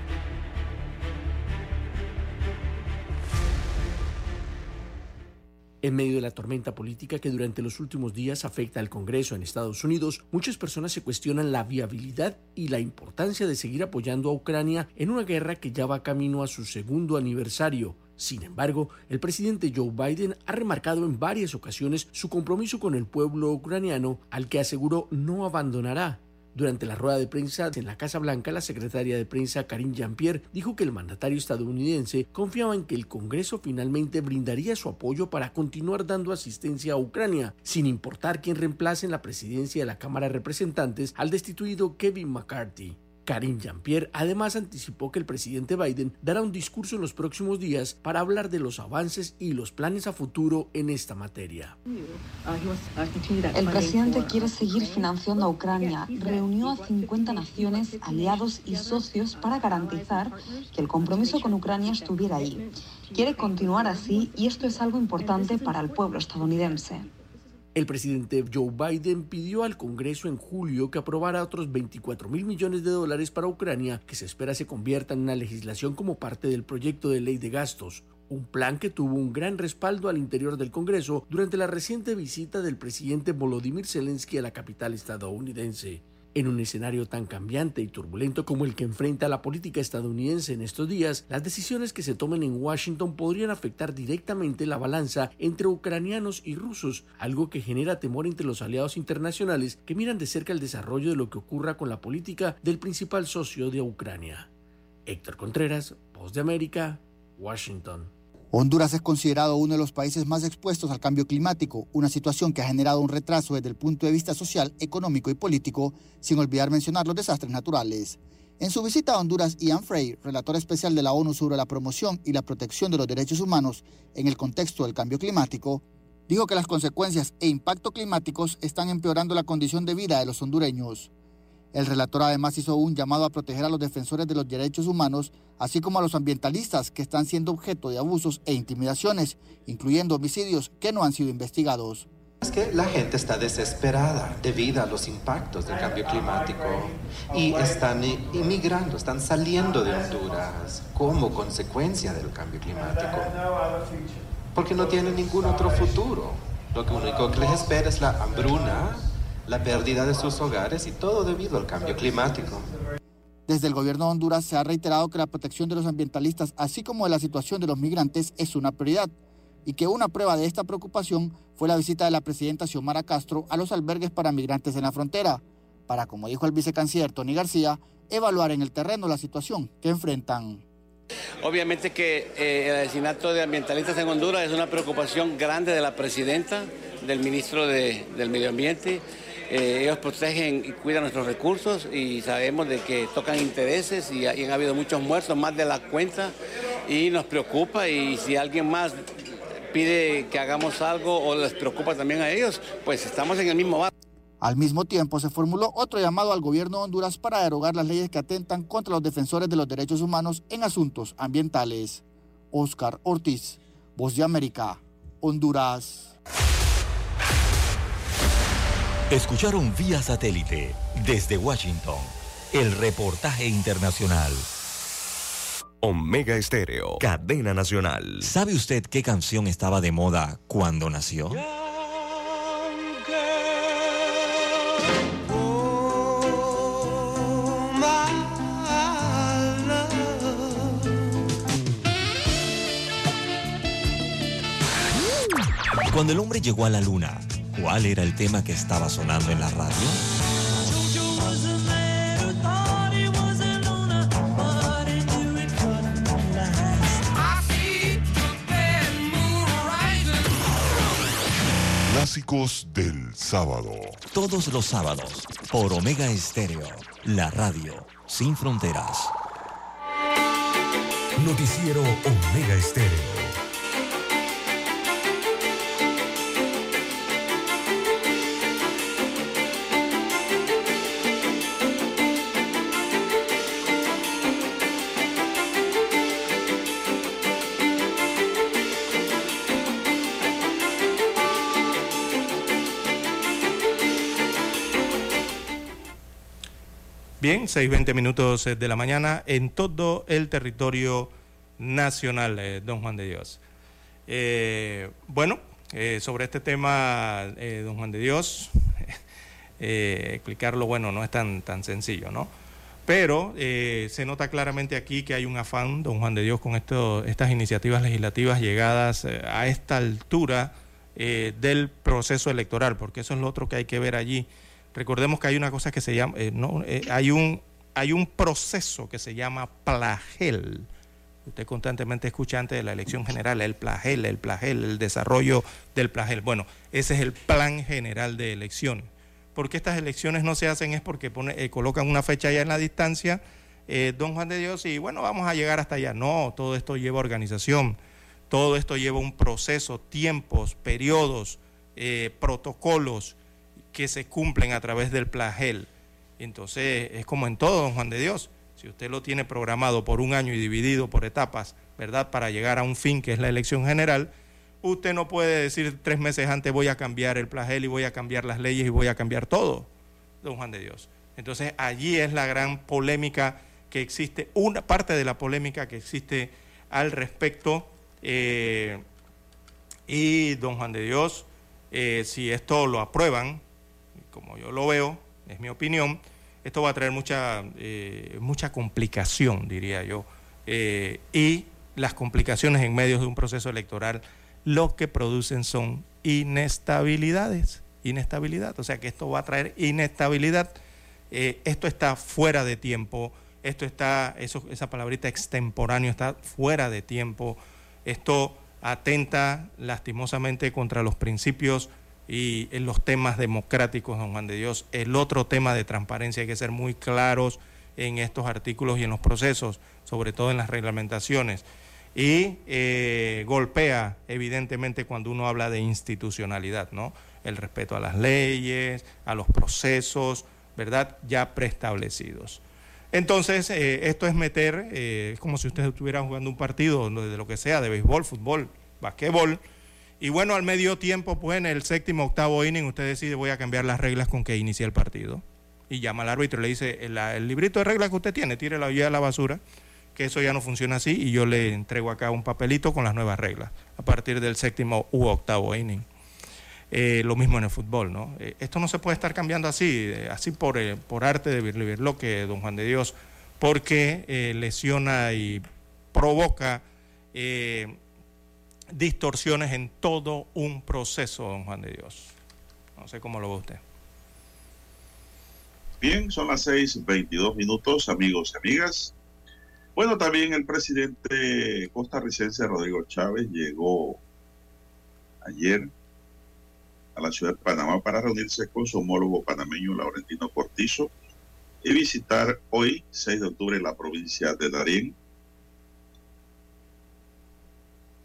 En medio de la tormenta política que durante los últimos días afecta al Congreso en Estados Unidos, muchas personas se cuestionan la viabilidad y la importancia de seguir apoyando a Ucrania en una guerra que ya va camino a su segundo aniversario. Sin embargo, el presidente Joe Biden ha remarcado en varias ocasiones su compromiso con el pueblo ucraniano, al que aseguró no abandonará. Durante la rueda de prensa en la Casa Blanca, la secretaria de prensa Karine Jean-Pierre dijo que el mandatario estadounidense confiaba en que el Congreso finalmente brindaría su apoyo para continuar dando asistencia a Ucrania, sin importar quién reemplace en la presidencia de la Cámara de Representantes al destituido Kevin McCarthy. Karine Jean-Pierre además anticipó que el presidente Biden dará un discurso en los próximos días para hablar de los avances y los planes a futuro en esta materia. El presidente quiere seguir financiando a Ucrania. Reunió a 50 naciones, aliados y socios para garantizar que el compromiso con Ucrania estuviera ahí. Quiere continuar así y esto es algo importante para el pueblo estadounidense. El presidente Joe Biden pidió al Congreso en julio que aprobara otros 24 mil millones de dólares para Ucrania, que se espera se convierta en una legislación como parte del proyecto de ley de gastos, un plan que tuvo un gran respaldo al interior del Congreso durante la reciente visita del presidente Volodymyr Zelensky a la capital estadounidense. En un escenario tan cambiante y turbulento como el que enfrenta la política estadounidense en estos días, las decisiones que se tomen en Washington podrían afectar directamente la balanza entre ucranianos y rusos, algo que genera temor entre los aliados internacionales que miran de cerca el desarrollo de lo que ocurra con la política del principal socio de Ucrania. Héctor Contreras, Voz de América, Washington. Honduras es considerado uno de los países más expuestos al cambio climático, una situación que ha generado un retraso desde el punto de vista social, económico y político, sin olvidar mencionar los desastres naturales. En su visita a Honduras, Ian Frey, relator especial de la ONU sobre la promoción y la protección de los derechos humanos en el contexto del cambio climático, dijo que las consecuencias e impactos climáticos están empeorando la condición de vida de los hondureños. El relator además hizo un llamado a proteger a los defensores de los derechos humanos, así como a los ambientalistas que están siendo objeto de abusos e intimidaciones, incluyendo homicidios que no han sido investigados. Es que la gente está desesperada debido a los impactos del cambio climático y están inmigrando, están saliendo de Honduras como consecuencia del cambio climático, porque no tienen ningún otro futuro. Lo único que les espera es la hambruna la pérdida de sus hogares y todo debido al cambio climático. Desde el gobierno de Honduras se ha reiterado que la protección de los ambientalistas, así como de la situación de los migrantes, es una prioridad y que una prueba de esta preocupación fue la visita de la presidenta Xiomara Castro a los albergues para migrantes en la frontera, para, como dijo el vicecanciller Tony García, evaluar en el terreno la situación que enfrentan. Obviamente que eh, el asesinato de ambientalistas en Honduras es una preocupación grande de la presidenta, del ministro del Medio Ambiente Eh, ellos protegen y cuidan nuestros recursos y sabemos de que tocan intereses y, han habido muchos muertos, más de la cuenta, y nos preocupa y si alguien más pide que hagamos algo o les preocupa también a ellos, pues estamos en el mismo barco. Al mismo tiempo, se formuló otro llamado al gobierno de Honduras para derogar las leyes que atentan contra los defensores de los derechos humanos en asuntos ambientales. Oscar Ortiz, Voz de América, Honduras. Escucharon vía satélite desde Washington el reportaje internacional. Omega Estéreo, cadena nacional. ¿Sabe usted qué canción estaba de moda cuando nació? Cuando el hombre llegó a la luna, ¿cuál era el tema que estaba sonando en la radio? Clásicos del sábado. Todos los sábados, por Omega Estéreo, la radio sin fronteras. Noticiero Omega Estéreo. Bien, 6.20 minutos eh, de la mañana en todo el territorio nacional, eh, don Juan de Dios. Eh, bueno, sobre este tema, don Juan de Dios, (laughs) explicarlo, bueno, no es tan, tan sencillo, ¿no? Pero se nota claramente aquí que hay un afán, don Juan de Dios, con esto, estas iniciativas legislativas llegadas a esta altura del proceso electoral, porque eso es lo otro que hay que ver allí Recordemos que hay una cosa que se llama, eh, no, eh, hay, un, hay un proceso que se llama plagel. Usted constantemente escucha antes de la elección general el plagel, el plagel, el desarrollo del plagel. Bueno, ese es el plan general de elecciones. Porque estas elecciones no se hacen es porque pone, eh, colocan una fecha ya en la distancia, don Juan de Dios, y bueno, vamos a llegar hasta allá. No, todo esto lleva organización, todo esto lleva un proceso, tiempos, periodos, protocolos que se cumplen a través del plagel. Entonces, es como en todo, don Juan de Dios. Si usted lo tiene programado por un año y dividido por etapas, ¿verdad? Para llegar a un fin que es la elección general, usted no puede decir tres meses antes voy a cambiar el plagel y voy a cambiar las leyes y voy a cambiar todo, don Juan de Dios. Entonces, allí es la gran polémica que existe, una parte de la polémica que existe al respecto. Eh, y don Juan de Dios, eh, si esto lo aprueban, como yo lo veo, es mi opinión, esto va a traer mucha, eh, mucha complicación, diría yo. Eh, y las complicaciones en medio de un proceso electoral lo que producen son inestabilidades, inestabilidad, o sea que esto va a traer inestabilidad. Eh, esto está fuera de tiempo, esto está, esa palabrita extemporáneo está fuera de tiempo, esto atenta lastimosamente contra los principios y en los temas democráticos, don Juan de Dios. El otro tema de transparencia hay que ser muy claros en estos artículos y en los procesos, sobre todo en las reglamentaciones. Y eh, golpea, evidentemente, cuando uno habla de institucionalidad, ¿no? El respeto a las leyes, a los procesos, ¿verdad? Ya preestablecidos. Entonces, eh, esto es meter, eh, es como si usted estuviera jugando un partido de lo que sea, de béisbol, fútbol, basquetbol, y bueno, al medio tiempo, pues en el séptimo, octavo inning, usted decide voy a cambiar las reglas con que inicie el partido. Y llama al árbitro y le dice, el, librito de reglas que usted tiene, tírelo allá a la basura, que eso ya no funciona así, y yo le entrego acá un papelito con las nuevas reglas, a partir del séptimo u octavo inning. Eh, lo mismo en el fútbol, ¿no? Eh, esto no se puede estar cambiando así, eh, así por, por arte de lo que don Juan de Dios, porque lesiona y provoca distorsiones en todo un proceso, don Juan de Dios. No sé cómo lo ve usted. Bien, son las 6:22 minutos, amigos y amigas. Bueno, también el presidente costarricense Rodrigo Chávez llegó ayer a la ciudad de Panamá para reunirse con su homólogo panameño Laurentino Cortizo y visitar hoy, 6 de octubre, la provincia de Darién.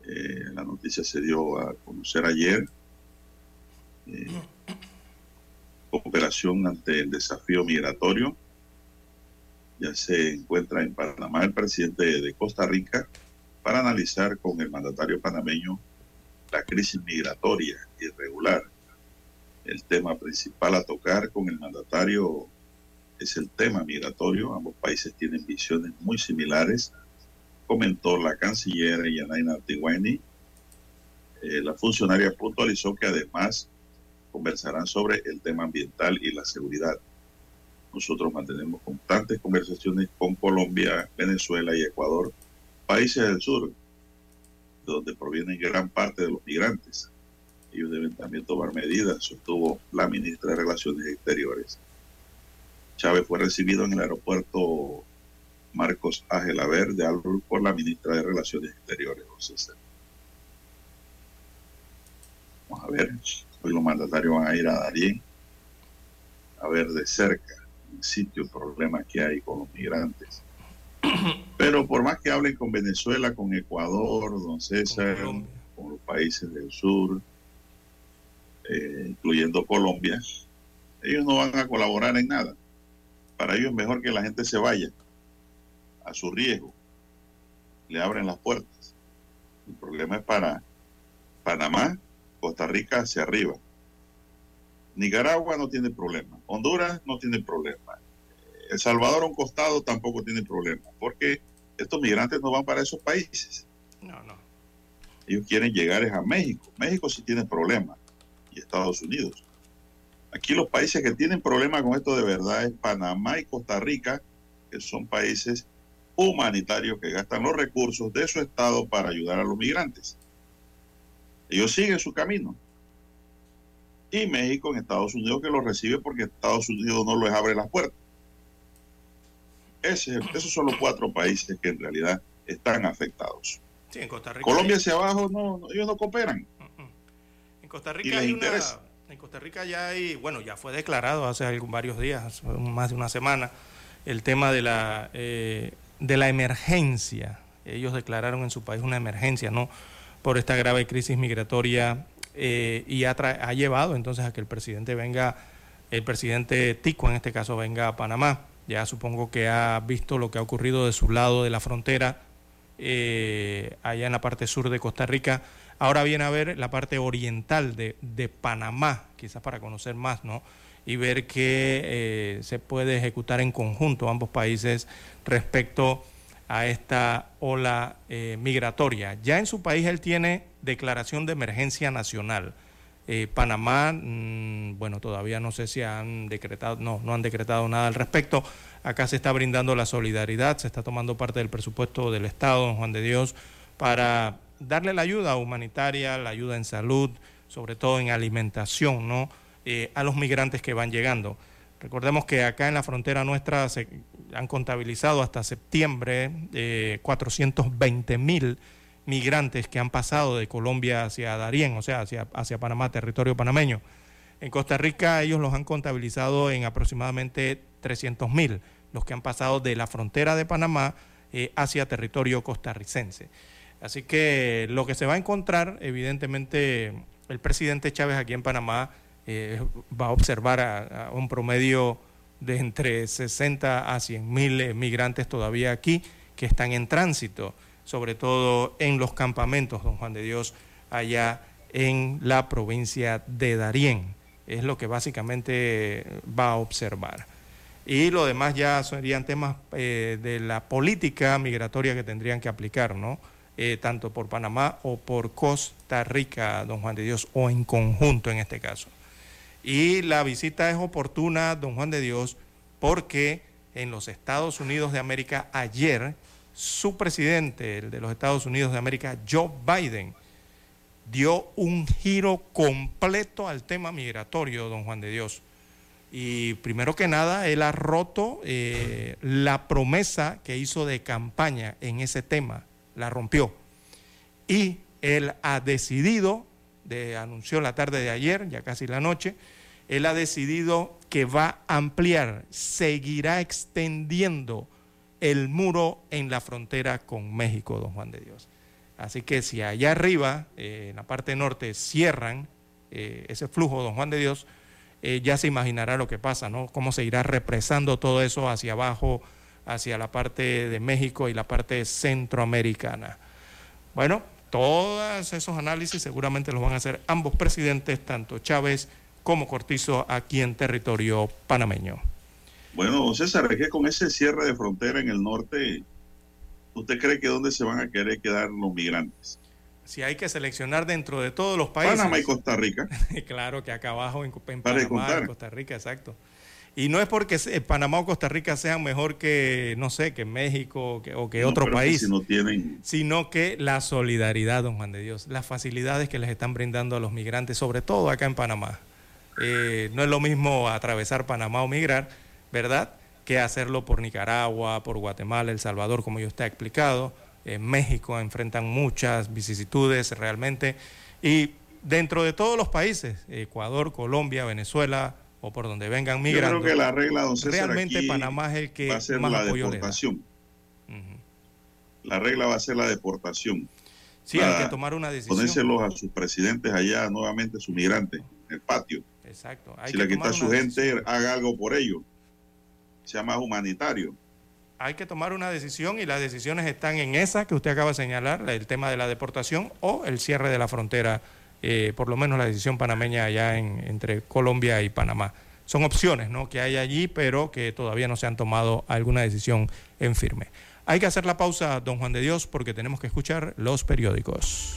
Eh, la noticia se dio a conocer ayer. Eh, cooperación ante el desafío migratorio. Ya se encuentra en Panamá el presidente de Costa Rica para analizar con el mandatario panameño la crisis migratoria irregular. El tema principal a tocar con el mandatario es el tema migratorio. Ambos países tienen visiones muy similares, comentó la canciller Yanaina Tiwani. Eh, la funcionaria puntualizó que además conversarán sobre el tema ambiental y la seguridad. Nosotros mantenemos constantes conversaciones con Colombia, Venezuela y Ecuador, países del sur, de donde provienen gran parte de los migrantes. Ellos deben también tomar medidas, sostuvo la ministra de Relaciones Exteriores. Chávez fue recibido en el aeropuerto Marcos Ángel de Albur por la ministra de Relaciones Exteriores, Vamos a ver, hoy los mandatarios van a ir a Darien a ver de cerca el sitio, el problema que hay con los migrantes. Pero por más que hablen con Venezuela, con Ecuador, don César, con, los países del sur, eh, incluyendo Colombia, ellos no van a colaborar en nada. Para ellos es mejor que la gente se vaya a su riesgo. Le abren las puertas. El problema es para Panamá, Costa Rica hacia arriba. Nicaragua no tiene problema. Honduras no tiene problema. El Salvador a un costado tampoco tiene problema. Porque estos migrantes no van para esos países. No, no. Ellos quieren llegar a México. México sí tiene problemas. Y Estados Unidos. Aquí los países que tienen problemas con esto de verdad es Panamá y Costa Rica, que son países humanitarios que gastan los recursos de su Estado para ayudar a los migrantes. Ellos siguen su camino. Y México en Estados Unidos que los recibe porque Estados Unidos no les abre las puertas. Ese, esos son los cuatro países que en realidad están afectados. Sí, en Costa Rica Colombia hacia abajo, no, ellos no cooperan. En Costa Rica hay una, en Costa Rica ya hay, bueno, ya fue declarado hace varios días, más de una semana, el tema de la, eh, de la emergencia. Ellos declararon en su país una emergencia, ¿no? Por esta grave crisis migratoria eh, y ha, llevado entonces a que el presidente venga, el presidente Tico en este caso venga a Panamá. Ya supongo que ha visto lo que ha ocurrido de su lado de la frontera, eh, allá en la parte sur de Costa Rica. Ahora viene a ver la parte oriental de, de Panamá, quizás para conocer más, ¿no? Y ver qué eh, se puede ejecutar en conjunto ambos países respecto a esta ola eh, migratoria. Ya en su país él tiene declaración de emergencia nacional. Eh, Panamá, mm, bueno, todavía no sé si han decretado, no, no han decretado nada al respecto. Acá se está brindando la solidaridad, se está tomando parte del presupuesto del Estado, don Juan de Dios, para darle la ayuda humanitaria, la ayuda en salud, sobre todo en alimentación, ¿no? Eh, a los migrantes que van llegando. Recordemos que acá en la frontera nuestra se han contabilizado hasta septiembre eh, 420 mil migrantes que han pasado de Colombia hacia Darién, o sea, hacia, hacia Panamá, territorio panameño. En Costa Rica ellos los han contabilizado en aproximadamente 300 mil, los que han pasado de la frontera de Panamá eh, hacia territorio costarricense. Así que lo que se va a encontrar, evidentemente, el presidente Chávez aquí en Panamá eh, va a observar a, un promedio de entre 60 a 100 mil eh, migrantes todavía aquí que están en tránsito, sobre todo en los campamentos, don Juan de Dios, allá en la provincia de Darién. Es lo que básicamente va a observar. Y lo demás ya serían temas eh, de la política migratoria que tendrían que aplicar, ¿no? Eh, tanto por Panamá o por Costa Rica, don Juan de Dios, o en conjunto en este caso. Y la visita es oportuna, don Juan de Dios, porque en los Estados Unidos de América ayer su presidente, el de los Estados Unidos de América, Joe Biden, dio un giro completo al tema migratorio, don Juan de Dios. Y primero que nada, él ha roto eh, la promesa que hizo de campaña en ese tema la rompió. Y él ha decidido de, anunció la tarde de ayer, ya casi la noche, él ha decidido que va a ampliar, seguirá extendiendo el muro en la frontera con México, don Juan de Dios. Así que si allá arriba, eh, en la parte norte, cierran eh, ese flujo, don Juan de Dios, eh, ya se imaginará lo que pasa, ¿no? Cómo se irá represando todo eso hacia abajo, hacia la parte de México y la parte centroamericana. Bueno, todos esos análisis seguramente los van a hacer ambos presidentes, tanto Chávez como Cortizo, aquí en territorio panameño. Bueno, César, es que con ese cierre de frontera en el norte, ¿usted cree que dónde se van a querer quedar los migrantes? Si hay que seleccionar dentro de todos los países. Panamá y Costa Rica. (laughs) claro que acá abajo en, Panamá y Costa Rica, exacto. Y no es porque Panamá o Costa Rica sean mejor que, no sé, que México o que otro país, si no tienen... sino que la solidaridad, don Juan de Dios, las facilidades que les están brindando a los migrantes, sobre todo acá en Panamá. Eh, no es lo mismo atravesar Panamá o migrar, ¿verdad? Que hacerlo por Nicaragua, por Guatemala, El Salvador, como yo usted ha explicado. En México enfrentan muchas vicisitudes realmente. Y dentro de todos los países, Ecuador, Colombia, Venezuela, o por donde vengan migrando. Yo creo que la regla, don realmente Panamá es el que va a ser la deportación. La regla va a ser la deportación. Sí, hay que tomar una decisión. Ponérselos a sus presidentes allá, nuevamente sus migrantes, en el patio. Exacto. si le quita a su gente, haga algo por ellos. Sea más humanitario. Hay que tomar una decisión y las decisiones están en esa que usted acaba de señalar, el tema de la deportación o el cierre de la frontera eh, por lo menos la decisión panameña allá entre Colombia y Panamá. Son opciones ¿no? que hay allí, pero que todavía no se han tomado alguna decisión en firme. Hay que hacer la pausa, don Juan de Dios, porque tenemos que escuchar los periódicos.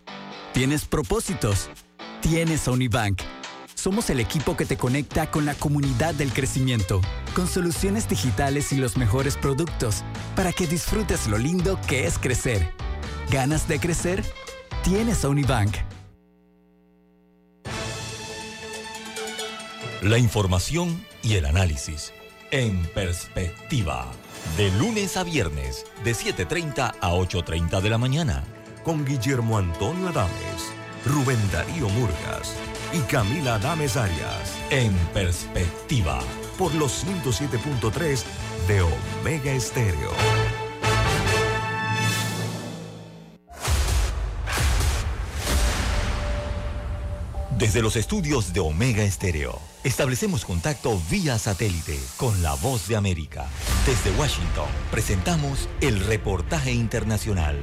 ¿Tienes propósitos? ¿Tienes Unibank? Somos el equipo que te conecta con la comunidad del crecimiento, con soluciones digitales y los mejores productos, para que disfrutes lo lindo que es crecer ¿Ganas de crecer? Tienes a Unibank. La información y el análisis en perspectiva. De lunes a viernes, de 7.30 a 8.30 de la mañana. Con Guillermo Antonio Adames, Rubén Darío Murgas y Camila Adames Arias. En perspectiva. Por los 107.3 de Omega Estéreo. Desde los estudios de Omega Estéreo, establecemos contacto vía satélite con la voz de América. Desde Washington, presentamos el reportaje internacional.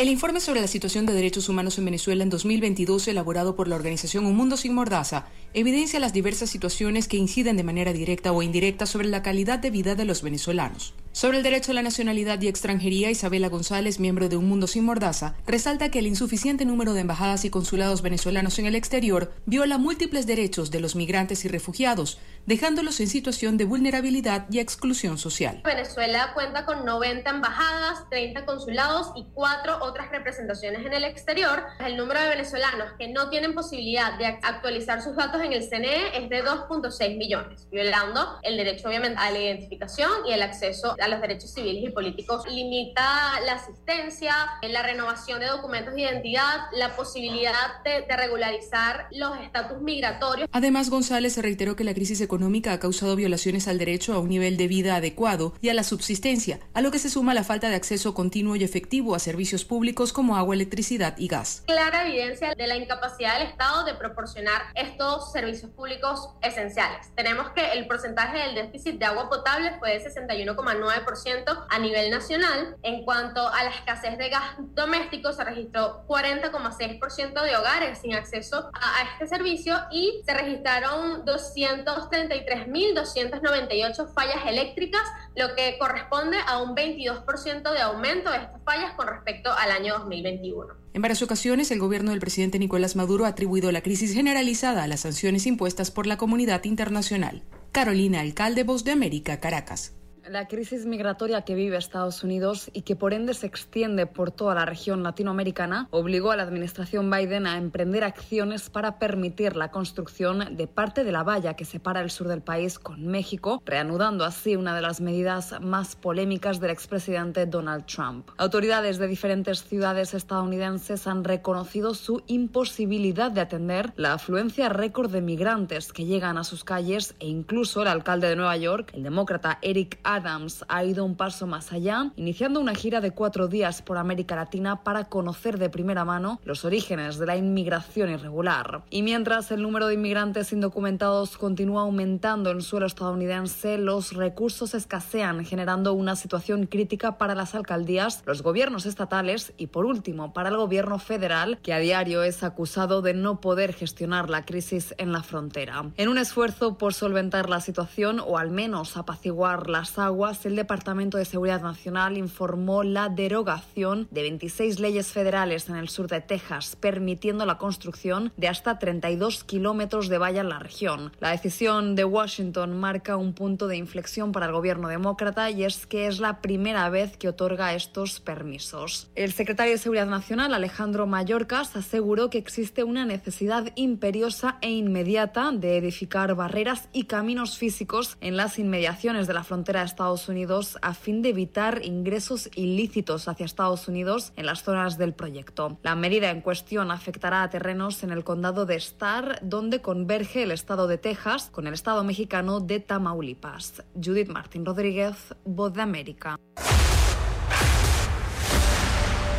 El informe sobre la situación de derechos humanos en Venezuela en 2022, elaborado por la organización Un Mundo Sin Mordaza, evidencia las diversas situaciones que inciden de manera directa o indirecta sobre la calidad de vida de los venezolanos. Sobre el derecho a la nacionalidad y extranjería, Isabela González, miembro de Un Mundo Sin Mordaza, resalta que el insuficiente número de embajadas y consulados venezolanos en el exterior viola múltiples derechos de los migrantes y refugiados, dejándolos en situación de vulnerabilidad y exclusión social. Venezuela cuenta con 90 embajadas, 30 consulados y 4 otras representaciones en el exterior. El número de venezolanos que no tienen posibilidad de actualizar sus datos en el CNE es de 2.6 millones, violando el derecho obviamente a la identificación y el acceso a los derechos civiles y políticos, limita la asistencia, la renovación de documentos de identidad, la posibilidad de, regularizar los estatus migratorios. Además, González reiteró que la crisis económica ha causado violaciones al derecho a un nivel de vida adecuado y a la subsistencia, a lo que se suma la falta de acceso continuo y efectivo a servicios públicos como agua, electricidad y gas. Clara evidencia de la incapacidad del Estado de proporcionar estos servicios públicos esenciales. Tenemos que el porcentaje del déficit de agua potable fue de 61,9 39% a nivel nacional. En cuanto a la escasez de gas doméstico, se registró 40,6% de hogares sin acceso a, a este servicio y se registraron 233.298 fallas eléctricas, lo que corresponde a un 22% de aumento de estas fallas con respecto al año 2021. En varias ocasiones, el gobierno del presidente Nicolás Maduro ha atribuido la crisis generalizada a las sanciones impuestas por la comunidad internacional. Carolina Alcalde, Voz de América, Caracas. La crisis migratoria que vive Estados Unidos y que por ende se extiende por toda la región latinoamericana obligó a la administración Biden a emprender acciones para permitir la construcción de parte de la valla que separa el sur del país con México, reanudando así una de las medidas más polémicas del expresidente Donald Trump. Autoridades de diferentes ciudades estadounidenses han reconocido su imposibilidad de atender la afluencia récord de migrantes que llegan a sus calles e incluso el alcalde de Nueva York, el demócrata Eric Adams ha ido un paso más allá, iniciando una gira de cuatro días por América Latina para conocer de primera mano los orígenes de la inmigración irregular. Y mientras el número de inmigrantes indocumentados continúa aumentando en suelo estadounidense, los recursos escasean, generando una situación crítica para las alcaldías, los gobiernos estatales y, por último, para el gobierno federal, que a diario es acusado de no poder gestionar la crisis en la frontera. En un esfuerzo por solventar la situación o al menos apaciguar las aguas, el Departamento de Seguridad Nacional informó la derogación de 26 leyes federales en el sur de Texas, permitiendo la construcción de hasta 32 kilómetros de valla en la región. La decisión de Washington marca un punto de inflexión para el gobierno demócrata y es que es la primera vez que otorga estos permisos. El secretario de Seguridad Nacional, Alejandro Mayorkas, aseguró que existe una necesidad imperiosa e inmediata de edificar barreras y caminos físicos en las inmediaciones de la frontera Estados Unidos a fin de evitar ingresos ilícitos hacia Estados Unidos en las zonas del proyecto. La medida en cuestión afectará a terrenos en el condado de Starr, donde converge el estado de Texas con el estado mexicano de Tamaulipas. Judith Martín Rodríguez, Voz de América.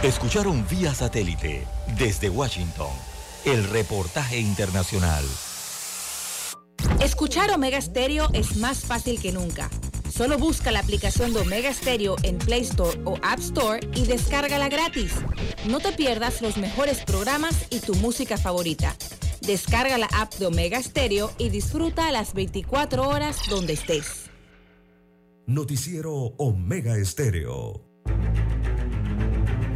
Escucharon vía satélite desde Washington el reportaje internacional. Escuchar Omega Stereo es más fácil que nunca. Solo busca la aplicación de Omega Stereo en Play Store o App Store y descárgala gratis. No te pierdas los mejores programas y tu música favorita. Descarga la app de Omega Stereo y disfruta a las 24 horas donde estés. Noticiero Omega Estéreo.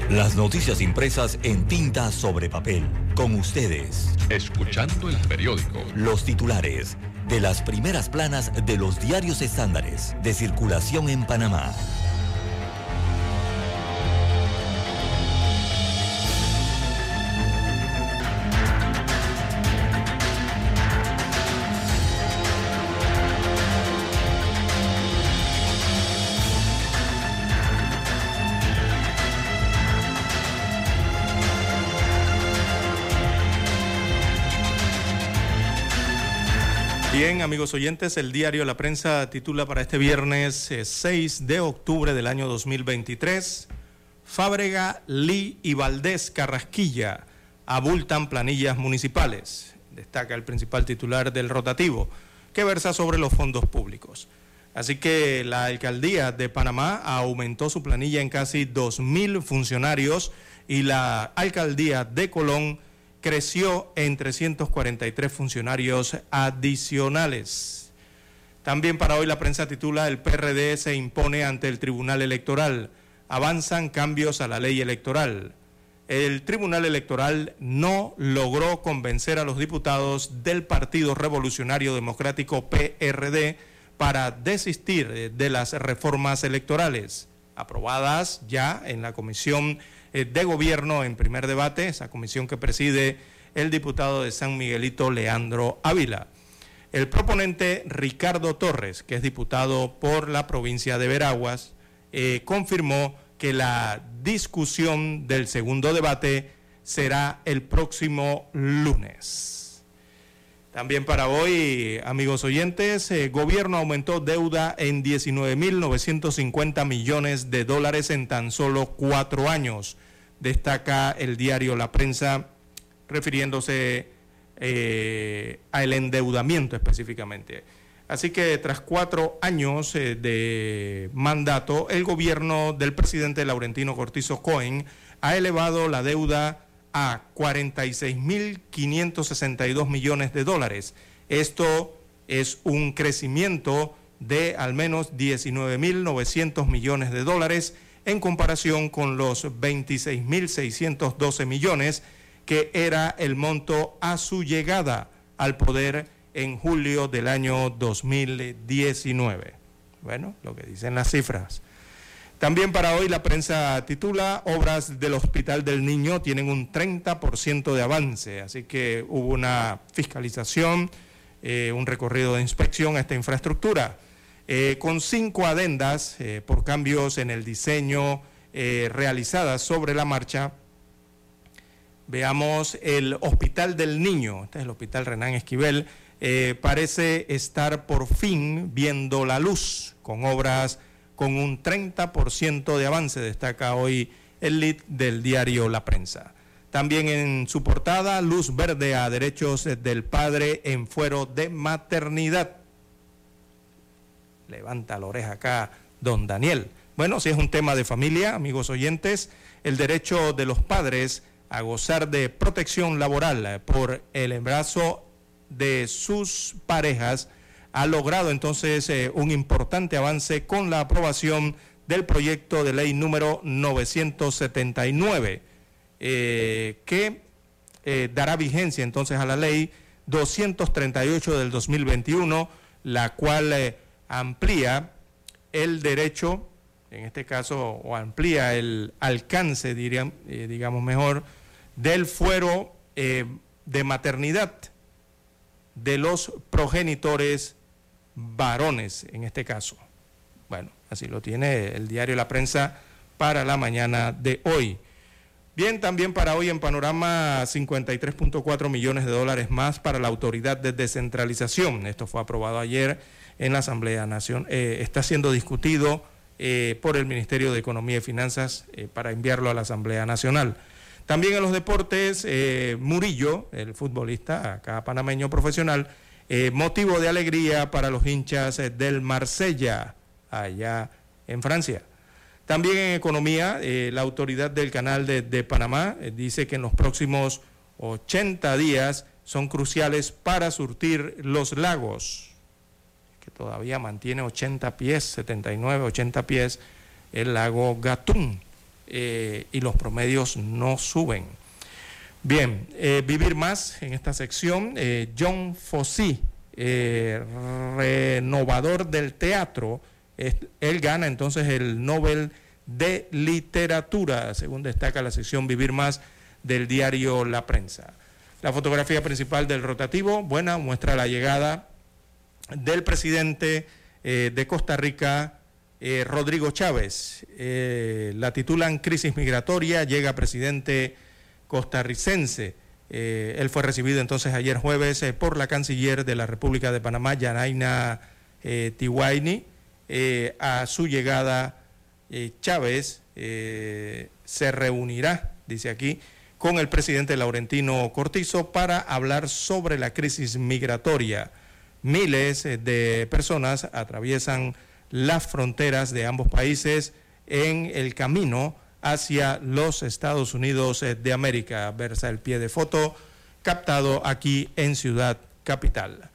Las noticias impresas en tinta sobre papel. Con ustedes. Escuchando el periódico. Los titulares de las primeras planas de los diarios estándares de circulación en Panamá. Bien, amigos oyentes, el diario La Prensa titula para este viernes 6 eh, de octubre del año 2023, Fábrega, Lee y Valdés Carrasquilla abultan planillas municipales. Destaca el principal titular del rotativo, que versa sobre los fondos públicos. Así que la alcaldía de Panamá aumentó su planilla en casi 2.000 funcionarios y la alcaldía de Colón creció en 343 funcionarios adicionales. También para hoy la prensa titula El PRD se impone ante el Tribunal Electoral. Avanzan cambios a la ley electoral. El Tribunal Electoral no logró convencer a los diputados del Partido Revolucionario Democrático PRD para desistir de las reformas electorales aprobadas ya en la Comisión de Gobierno en primer debate, esa comisión que preside el diputado de San Miguelito, Leandro Ávila. El proponente Ricardo Torres, que es diputado por la provincia de Veraguas, eh, confirmó que la discusión del segundo debate será el próximo lunes. También para hoy, amigos oyentes, el gobierno aumentó deuda en 19.950 millones de dólares en tan solo cuatro años destaca el diario La Prensa refiriéndose eh, al endeudamiento específicamente. Así que tras cuatro años eh, de mandato, el gobierno del presidente Laurentino Cortizo Cohen ha elevado la deuda a 46.562 millones de dólares. Esto es un crecimiento de al menos 19.900 millones de dólares en comparación con los 26.612 millones que era el monto a su llegada al poder en julio del año 2019. Bueno, lo que dicen las cifras. También para hoy la prensa titula Obras del Hospital del Niño tienen un 30% de avance, así que hubo una fiscalización, eh, un recorrido de inspección a esta infraestructura, eh, con cinco adendas eh, por cambios en el diseño realizadas sobre la marcha. Veamos el Hospital del Niño, este es el Hospital Renán Esquivel, eh, parece estar por fin viendo la luz con obras con un 30% de avance, destaca hoy el lead del diario La Prensa. También en su portada, luz verde a derechos del padre en fuero de maternidad. Levanta la oreja acá, don Daniel. Bueno, si es un tema de familia, amigos oyentes, el derecho de los padres a gozar de protección laboral por el embarazo de sus parejas ha logrado entonces eh, un importante avance con la aprobación del proyecto de ley número 979, eh, que eh, dará vigencia entonces a la ley 238 del 2021, la cual amplía el derecho, en este caso, o amplía el alcance, diría, digamos mejor, del fuero de maternidad de los progenitores varones, en este caso. Bueno, así lo tiene el diario La Prensa para la mañana de hoy. Bien, también para hoy en Panorama 53.4 millones de dólares más para la autoridad de descentralización. Esto fue aprobado ayer en la Asamblea Nacional. Eh, está siendo discutido eh, por el Ministerio de Economía y Finanzas eh, para enviarlo a la Asamblea Nacional. También en los deportes, eh, Murillo, el futbolista acá panameño profesional, motivo de alegría para los hinchas del Marsella, allá en Francia. También en economía, la autoridad del canal de, de Panamá dice que en los próximos 80 días son cruciales para surtir los lagos, que todavía mantiene 80 pies, 79, 80 pies, el lago Gatún. Eh, y los promedios no suben. Bien, eh, vivir más en esta sección. Eh, John Fossey, renovador del teatro, él gana entonces el Nobel de Literatura, según destaca la sección Vivir más del diario La Prensa. La fotografía principal del rotativo, buena, muestra la llegada del presidente de Costa Rica, eh, Rodrigo Chávez. Eh, la titulan Crisis Migratoria, llega presidente costarricense. Eh, él fue recibido entonces ayer jueves por la canciller de la República de Panamá, Yanaina Tiwaini. a su llegada, Chávez se reunirá, dice aquí, con el presidente Laurentino Cortizo para hablar sobre la crisis migratoria. Miles de personas atraviesan las fronteras de ambos países en el camino hacia los Estados Unidos de América. Versa el pie de foto captado aquí en Ciudad Capital.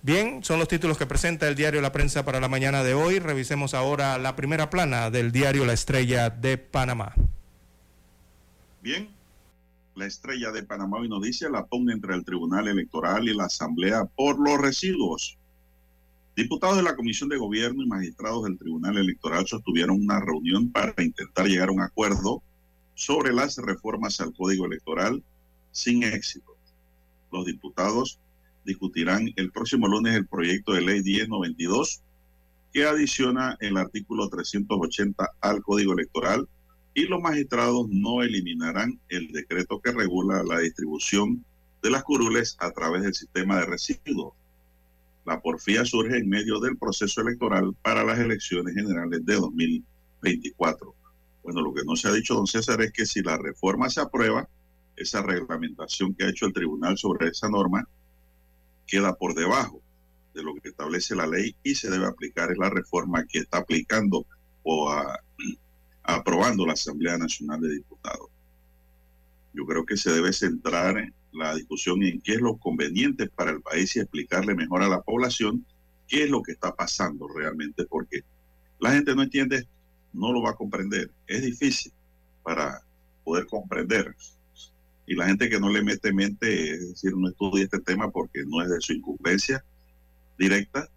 Bien, son los títulos que presenta el diario La Prensa para la mañana de hoy. Revisemos ahora la primera plana del diario La Estrella de Panamá. Bien, la Estrella de Panamá hoy nos dice la pugna entre el Tribunal Electoral y la Asamblea por los residuos. Diputados de la Comisión de Gobierno y magistrados del Tribunal Electoral sostuvieron una reunión para intentar llegar a un acuerdo sobre las reformas al Código Electoral sin éxito. Los diputados discutirán el próximo lunes el proyecto de ley 1092 que adiciona el artículo 380 al Código Electoral y los magistrados no eliminarán el decreto que regula la distribución de las curules a través del sistema de residuos la porfía surge en medio del proceso electoral para las elecciones generales de 2024. Bueno, lo que no se ha dicho, don César, es que si la reforma se aprueba, esa reglamentación que ha hecho el tribunal sobre esa norma queda por debajo. de lo que establece la ley y se debe aplicar es la reforma que está aplicando o aprobando la Asamblea Nacional de Diputados. Yo creo que se debe centrar la discusión en qué es lo conveniente para el país y explicarle mejor a la población qué es lo que está pasando realmente, porque la gente no entiende, no lo va a comprender. Es difícil para poder comprender. Y la gente que no le mete mente, es decir, no estudia este tema porque no es de su incumbencia directa,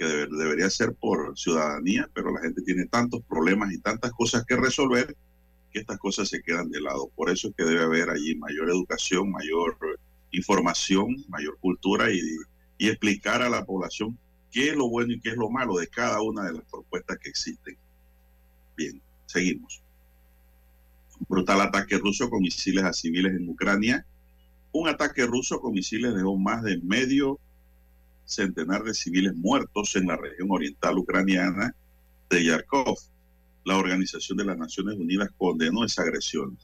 que debería ser por ciudadanía, pero la gente tiene tantos problemas y tantas cosas que resolver que estas cosas se quedan de lado. Por eso es que debe haber allí mayor educación, mayor información, mayor cultura y, explicar a la población qué es lo bueno y qué es lo malo de cada una de las propuestas que existen. Bien, seguimos. brutal ataque ruso con misiles a civiles en Ucrania. Un ataque ruso con misiles dejó más de medio centenar de civiles muertos en la región oriental ucraniana de Yarkov la Organización de las Naciones Unidas condenó esa agresión.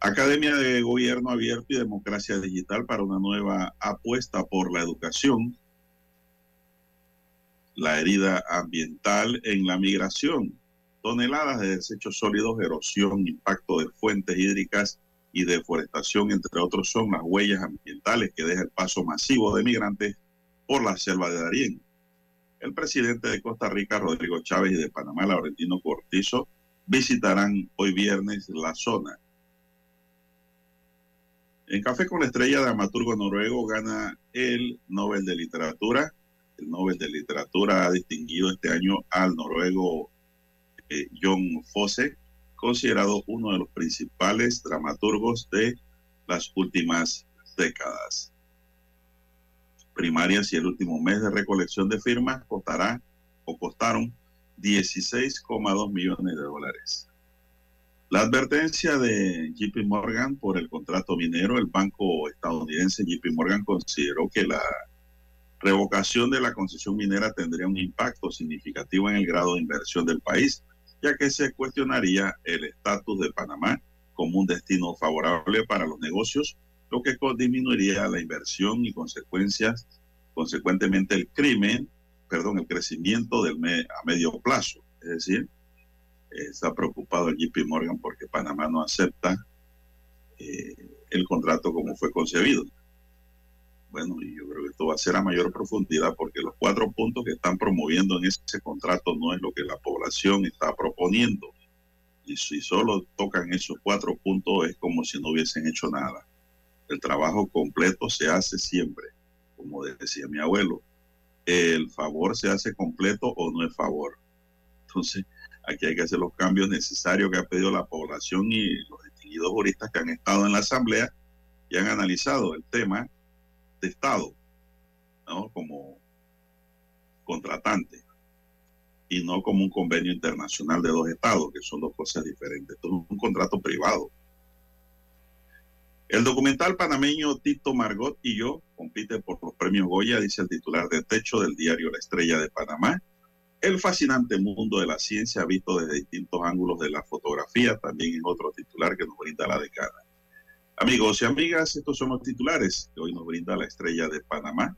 Academia de Gobierno Abierto y Democracia Digital para una nueva apuesta por la educación. La herida ambiental en la migración. Toneladas de desechos sólidos, erosión, impacto de fuentes hídricas y deforestación, entre otros, son las huellas ambientales que deja el paso masivo de migrantes por la selva de Darién. El presidente de Costa Rica, Rodrigo Chávez, y de Panamá, Laurentino Cortizo, visitarán hoy viernes la zona. En Café con la Estrella, de Amaturgo noruego gana el Nobel de Literatura. El Nobel de Literatura ha distinguido este año al noruego eh, John Fosse, considerado uno de los principales dramaturgos de las últimas décadas primarias y el último mes de recolección de firmas costará o costaron 16,2 millones de dólares. La advertencia de JP Morgan por el contrato minero, el banco estadounidense JP Morgan consideró que la revocación de la concesión minera tendría un impacto significativo en el grado de inversión del país, ya que se cuestionaría el estatus de Panamá como un destino favorable para los negocios lo que disminuiría la inversión y consecuencias, consecuentemente el crimen, perdón, el crecimiento del a medio plazo. Es decir, está preocupado el JP Morgan porque Panamá no acepta eh, el contrato como fue concebido. Bueno, y yo creo que esto va a ser a mayor profundidad porque los cuatro puntos que están promoviendo en ese contrato no es lo que la población está proponiendo. Y si solo tocan esos cuatro puntos es como si no hubiesen hecho nada. El trabajo completo se hace siempre, como decía mi abuelo. El favor se hace completo o no es favor. Entonces, aquí hay que hacer los cambios necesarios que ha pedido la población y los distinguidos juristas que han estado en la Asamblea y han analizado el tema Estado, ¿no? Como contratante y no como un convenio internacional de dos estados, que son dos cosas diferentes. Esto es un contrato privado. El documental panameño Tito Margot y yo compite por los premios Goya, dice el titular de techo del diario La Estrella de Panamá. El fascinante mundo de la ciencia visto desde distintos ángulos de la fotografía, también en otro titular que nos brinda la decana. Amigos y amigas, estos son los titulares que hoy nos brinda la Estrella de Panamá.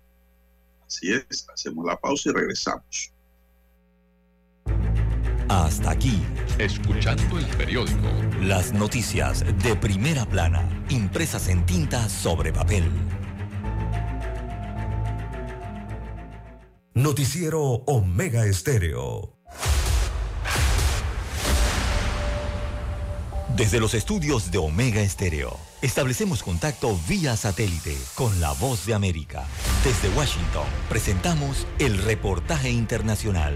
Así es, hacemos la pausa y regresamos. Hasta aquí. Escuchando el periódico. Las noticias de primera plana, impresas en tinta sobre papel. Noticiero Omega Estéreo. Desde los estudios de Omega Estéreo, establecemos contacto vía satélite con la voz de América. Desde Washington, presentamos el reportaje internacional.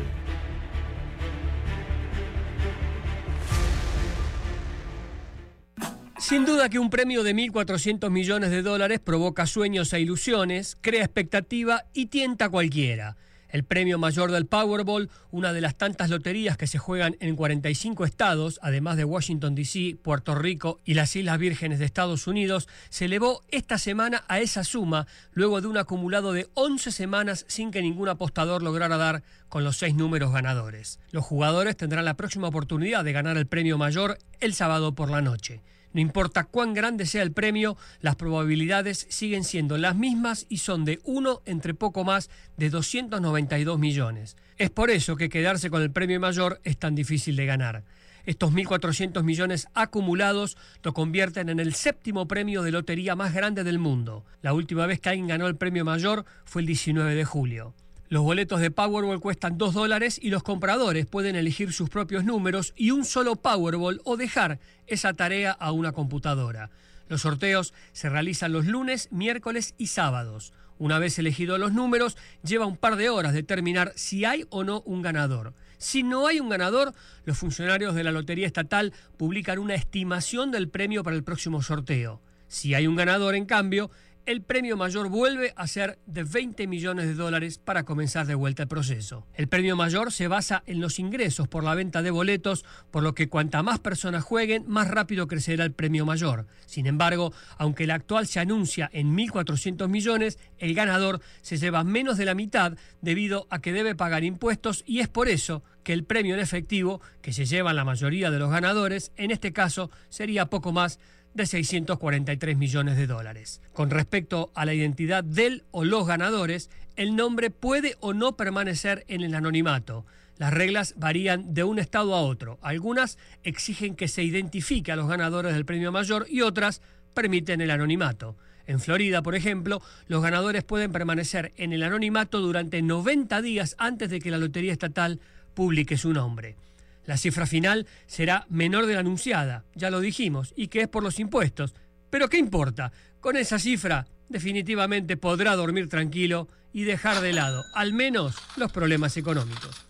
Sin duda que un premio de 1.400 millones de dólares provoca sueños e ilusiones, crea expectativa y tienta a cualquiera. El premio mayor del Powerball, una de las tantas loterías que se juegan en 45 estados, además de Washington, D.C., Puerto Rico y las Islas Vírgenes de Estados Unidos, se elevó esta semana a esa suma luego de un acumulado de 11 semanas sin que ningún apostador lograra dar con los seis números ganadores. Los jugadores tendrán la próxima oportunidad de ganar el premio mayor el sábado por la noche. No importa cuán grande sea el premio, las probabilidades siguen siendo las mismas y son de uno entre poco más de 292 millones. Es por eso que quedarse con el premio mayor es tan difícil de ganar. Estos 1.400 millones acumulados lo convierten en el séptimo premio de lotería más grande del mundo. La última vez que alguien ganó el premio mayor fue el 19 de julio. Los boletos de Powerball cuestan 2 dólares y los compradores pueden elegir sus propios números y un solo Powerball o dejar esa tarea a una computadora. Los sorteos se realizan los lunes, miércoles y sábados. Una vez elegidos los números, lleva un par de horas determinar si hay o no un ganador. Si no hay un ganador, los funcionarios de la Lotería Estatal publican una estimación del premio para el próximo sorteo. Si hay un ganador, en cambio, el premio mayor vuelve a ser de 20 millones de dólares para comenzar de vuelta el proceso. El premio mayor se basa en los ingresos por la venta de boletos, por lo que cuanta más personas jueguen, más rápido crecerá el premio mayor. Sin embargo, aunque el actual se anuncia en 1.400 millones, el ganador se lleva menos de la mitad debido a que debe pagar impuestos y es por eso que el premio en efectivo, que se llevan la mayoría de los ganadores, en este caso sería poco más de 643 millones de dólares. Con respecto a la identidad del o los ganadores, el nombre puede o no permanecer en el anonimato. Las reglas varían de un estado a otro. Algunas exigen que se identifique a los ganadores del premio mayor y otras permiten el anonimato. En Florida, por ejemplo, los ganadores pueden permanecer en el anonimato durante 90 días antes de que la Lotería Estatal publique su nombre. La cifra final será menor de la anunciada, ya lo dijimos, y que es por los impuestos. Pero ¿qué importa? Con esa cifra definitivamente podrá dormir tranquilo y dejar de lado, al menos, los problemas económicos.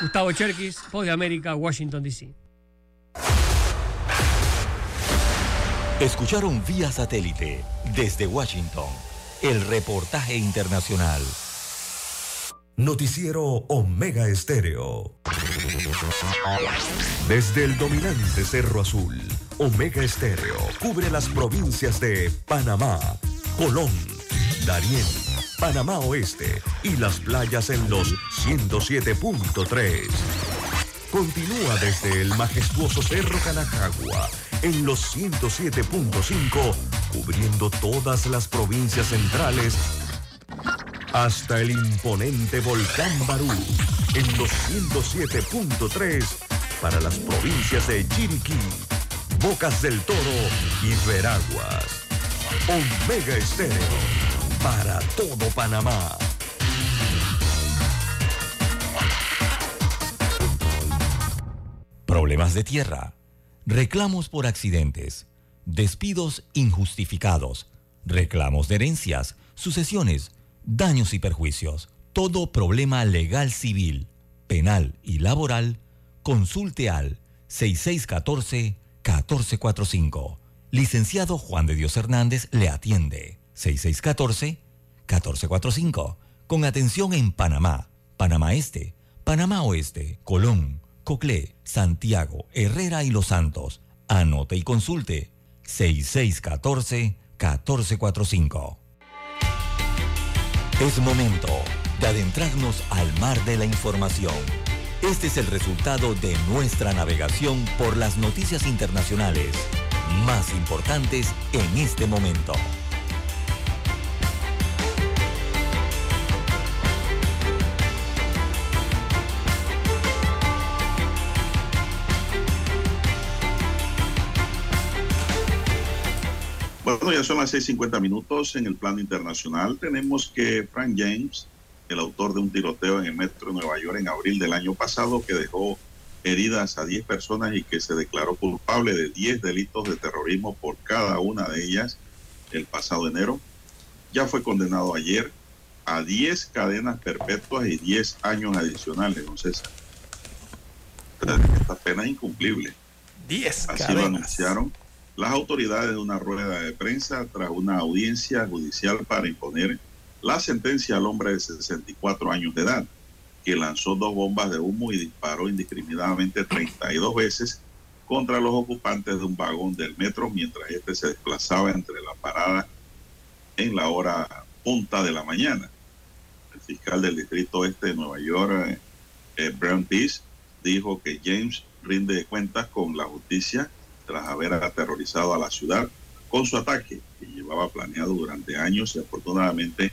Gustavo Cherkis, Voz de América, Washington, D.C. Escucharon vía satélite desde Washington el reportaje internacional. Noticiero Omega Estéreo. Desde el dominante Cerro Azul, Omega Estéreo cubre las provincias de Panamá, Colón, Darién, Panamá Oeste y las playas en los 107.3. Continúa desde el majestuoso Cerro Canajagua en los 107.5, cubriendo todas las provincias centrales hasta el imponente volcán Barú en los 107.3 para las provincias de Chiriquí, Bocas del Toro y Veraguas. Omega Estéreo para todo Panamá. Problemas de tierra, reclamos por accidentes, despidos injustificados, reclamos de herencias, sucesiones, daños y perjuicios. Todo problema legal civil, penal y laboral, consulte al 6614-1445. Licenciado Juan de Dios Hernández le atiende. 6614-1445. Con atención en Panamá, Panamá Este, Panamá Oeste, Colón, Coclé, Santiago, Herrera y Los Santos. Anote y consulte. 6614-1445. Es momento de adentrarnos al mar de la información. Este es el resultado de nuestra navegación por las noticias internacionales más importantes en este momento. Bueno, ya son las 6.50 minutos en el plano internacional. Tenemos que Frank James, el autor de un tiroteo en el metro de Nueva York en abril del año pasado, que dejó heridas a 10 personas y que se declaró culpable de 10 delitos de terrorismo por cada una de ellas el pasado enero, ya fue condenado ayer a 10 cadenas perpetuas y 10 años adicionales, don César. Esta pena es incumplible. 10 Así lo anunciaron las autoridades de una rueda de prensa tras una audiencia judicial para imponer la sentencia al hombre de 64 años de edad, que lanzó dos bombas de humo y disparó indiscriminadamente 32 veces contra los ocupantes de un vagón del metro mientras este se desplazaba entre la parada en la hora punta de la mañana. El fiscal del distrito este de Nueva York, eh, eh Brown Peace, dijo que James rinde cuentas con la justicia tras haber aterrorizado a la ciudad con su ataque que llevaba planeado durante años y afortunadamente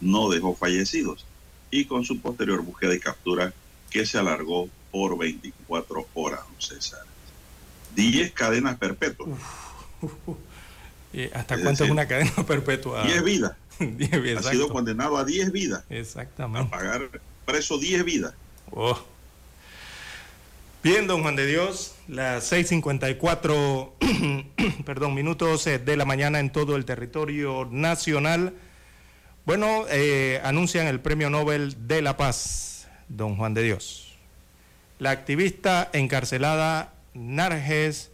no dejó fallecidos y con su posterior búsqueda y captura que se alargó por 24 horas, César. 10 cadenas perpetuas. ¿Hasta cuánto es una cadena (laughs) perpetua? 10 (laughs) vidas. ha sido condenado a 10 vidas. Exactamente. A pagar preso 10 vidas. Oh. Bien, don Juan de Dios, las 6.54 (clears throat) perdón, minutos de la mañana en todo el territorio nacional. Bueno, eh, anuncian el Premio Nobel de la Paz, don Juan de Dios. La activista encarcelada Narges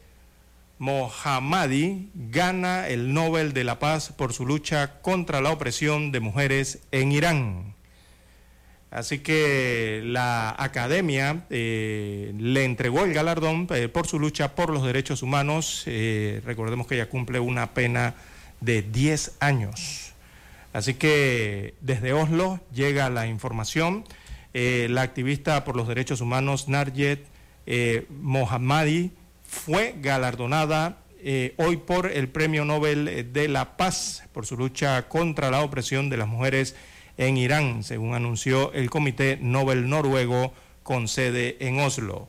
Mohammadi gana el Nobel de la Paz por su lucha contra la opresión de mujeres en Irán. Así que la academia eh, le entregó el galardón eh, por su lucha por los derechos humanos. Eh, recordemos que ella cumple una pena de 10 años. Así que desde Oslo llega la información. la activista por los derechos humanos Narjet Mohammadi fue galardonada hoy por el Premio Nobel de la Paz por su lucha contra la opresión de las mujeres en Irán, según anunció el Comité Nobel Noruego con sede en Oslo.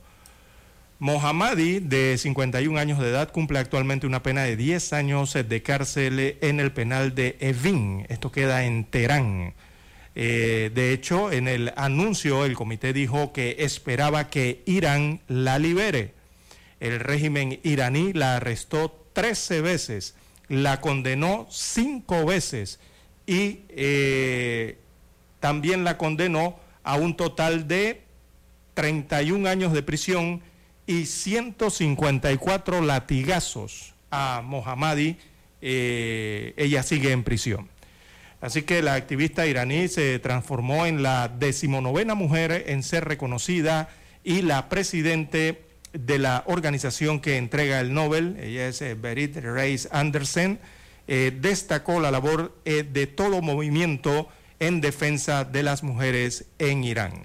Mohammadi, de 51 años de edad, cumple actualmente una pena de 10 años de cárcel en el penal de Evin. Esto queda en Teherán. Eh, de hecho, en el anuncio el comité dijo que esperaba que Irán la libere. El régimen iraní la arrestó 13 veces, la condenó 5 veces y eh, también la condenó a un total de 31 años de prisión y 154 latigazos a Mohammadi. Eh, ella sigue en prisión. Así que la activista iraní se transformó en la decimonovena mujer en ser reconocida y la presidente de la organización que entrega el Nobel, ella es eh, Berit Reis Andersen, eh, destacó la labor de todo movimiento en defensa de las mujeres en Irán.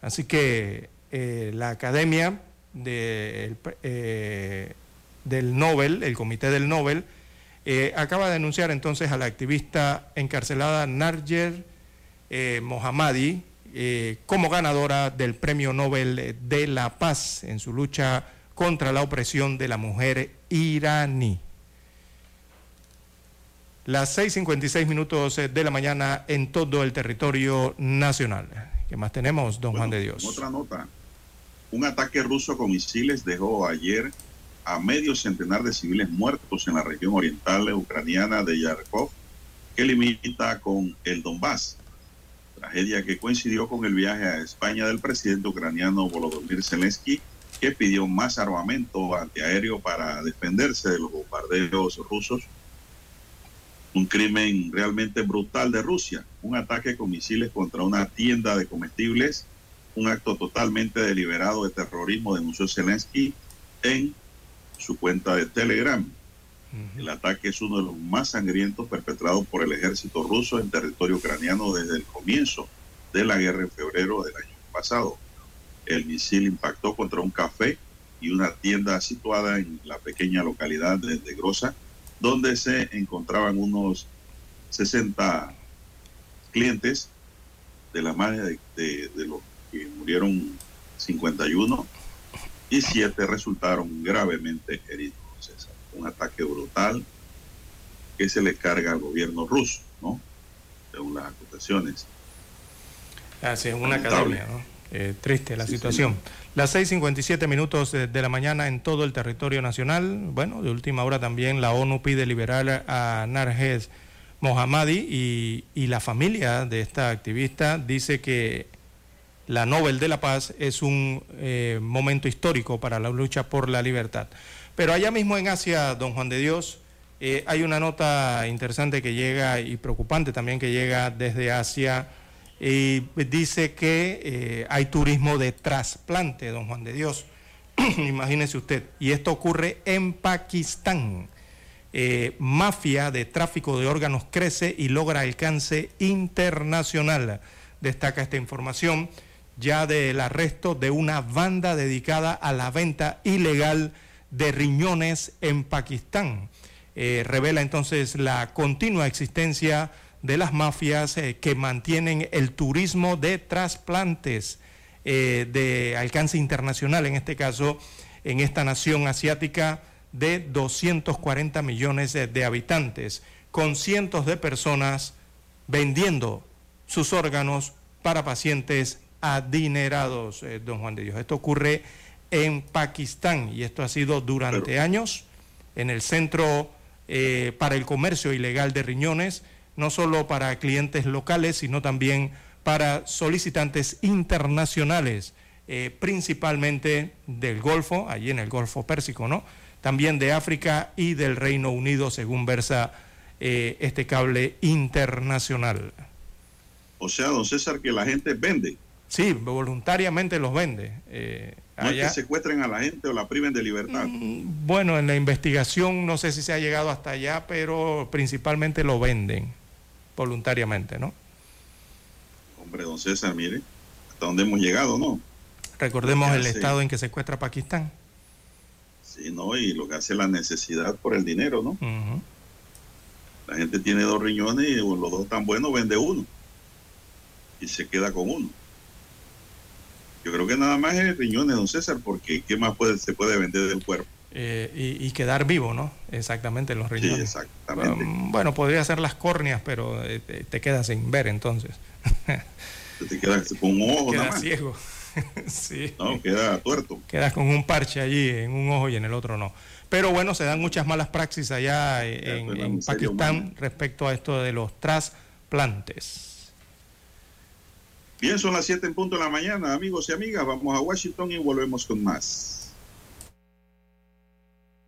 Así que eh, la Academia del Nobel, el Comité del Nobel, acaba de denunciar entonces a la activista encarcelada Narger Mohammadi como ganadora del Premio Nobel de la Paz en su lucha contra la opresión de la mujer iraní. Las 6.56 minutos de la mañana en todo el territorio nacional. ¿Qué más tenemos, don Juan de Dios? Otra nota. Un ataque ruso con misiles dejó ayer a medio centenar de civiles muertos en la región oriental ucraniana de Yarkov, que limita con el Donbass. Tragedia que coincidió con el viaje a España del presidente ucraniano Volodymyr Zelensky, que pidió más armamento antiaéreo para defenderse de los bombardeos rusos un crimen realmente brutal de Rusia, un ataque con misiles contra una tienda de comestibles, un acto totalmente deliberado de terrorismo, denunció Zelensky en su cuenta de Telegram. El ataque es uno de los más sangrientos perpetrados por el ejército ruso en territorio ucraniano desde el comienzo de la guerra en febrero del año pasado. El misil impactó contra un café y una tienda situada en la pequeña localidad de Grosa, donde se encontraban unos 60 clientes de la madre de, los que murieron 51 y 7 resultaron gravemente heridos. Un ataque brutal que se le carga al gobierno ruso, ¿no? Según las acusaciones. Así es, una academia, ¿no? Eh, triste la situación. Las 6.57 minutos de, la mañana en todo el territorio nacional. Bueno, de última hora también la ONU pide liberar a Narges Mohammadi y, la familia de esta activista dice que la Nobel de la Paz es un eh, momento histórico para la lucha por la libertad. Pero allá mismo en Asia, don Juan de Dios, eh, hay una nota interesante que llega y preocupante también que llega desde Asia y dice que eh, hay turismo de trasplante, don Juan de Dios. (clears throat) Imagínese usted. Y esto ocurre en Pakistán. Eh, mafia de tráfico de órganos crece y logra alcance internacional. Destaca esta información ya del arresto de una banda dedicada a la venta ilegal de riñones en Pakistán. Eh, revela entonces la continua existencia de las mafias eh, que mantienen el turismo de trasplantes eh, de alcance internacional, en este caso en esta nación asiática de 240 millones de, habitantes, con cientos de personas vendiendo sus órganos para pacientes adinerados, don Juan de Dios. Esto ocurre en Pakistán y esto ha sido durante años en el centro eh, para el comercio ilegal de riñones, no solo para clientes locales, sino también para solicitantes internacionales, eh, principalmente del Golfo, allí en el Golfo Pérsico, ¿no? También de África y del Reino Unido, según versa eh, este cable internacional. O sea, don César, que la gente vende. Sí, voluntariamente los vende. No es que secuestren a la gente o la priven de libertad. Mm, bueno, en la investigación no sé si se ha llegado hasta allá, pero principalmente lo venden voluntariamente, ¿no? Hombre, don César, mire, hasta dónde hemos llegado, ¿no? Recordemos el estado en que secuestra Pakistán. Sí, ¿no? Y lo que hace la necesidad por el dinero, ¿no? La gente tiene dos riñones y los dos tan buenos vende uno. Y se queda con uno. Yo creo que nada más es riñones, don César, porque ¿qué más puede, se puede vender del cuerpo? Eh, y, quedar vivo, ¿no? Exactamente, los riñones. Sí, exactamente. bueno, podría ser las córneas, pero eh, te, quedas sin ver entonces. (laughs) te quedas con un ojo quedas nada más. ciego. (laughs) sí. No, queda tuerto. Quedas con un parche allí en un ojo y en el otro no. Pero bueno, se dan muchas malas praxis allá en, en Pakistán respecto a esto de los trasplantes. Bien, son las 7 en punto de la mañana, amigos y amigas. Vamos a Washington y volvemos con más.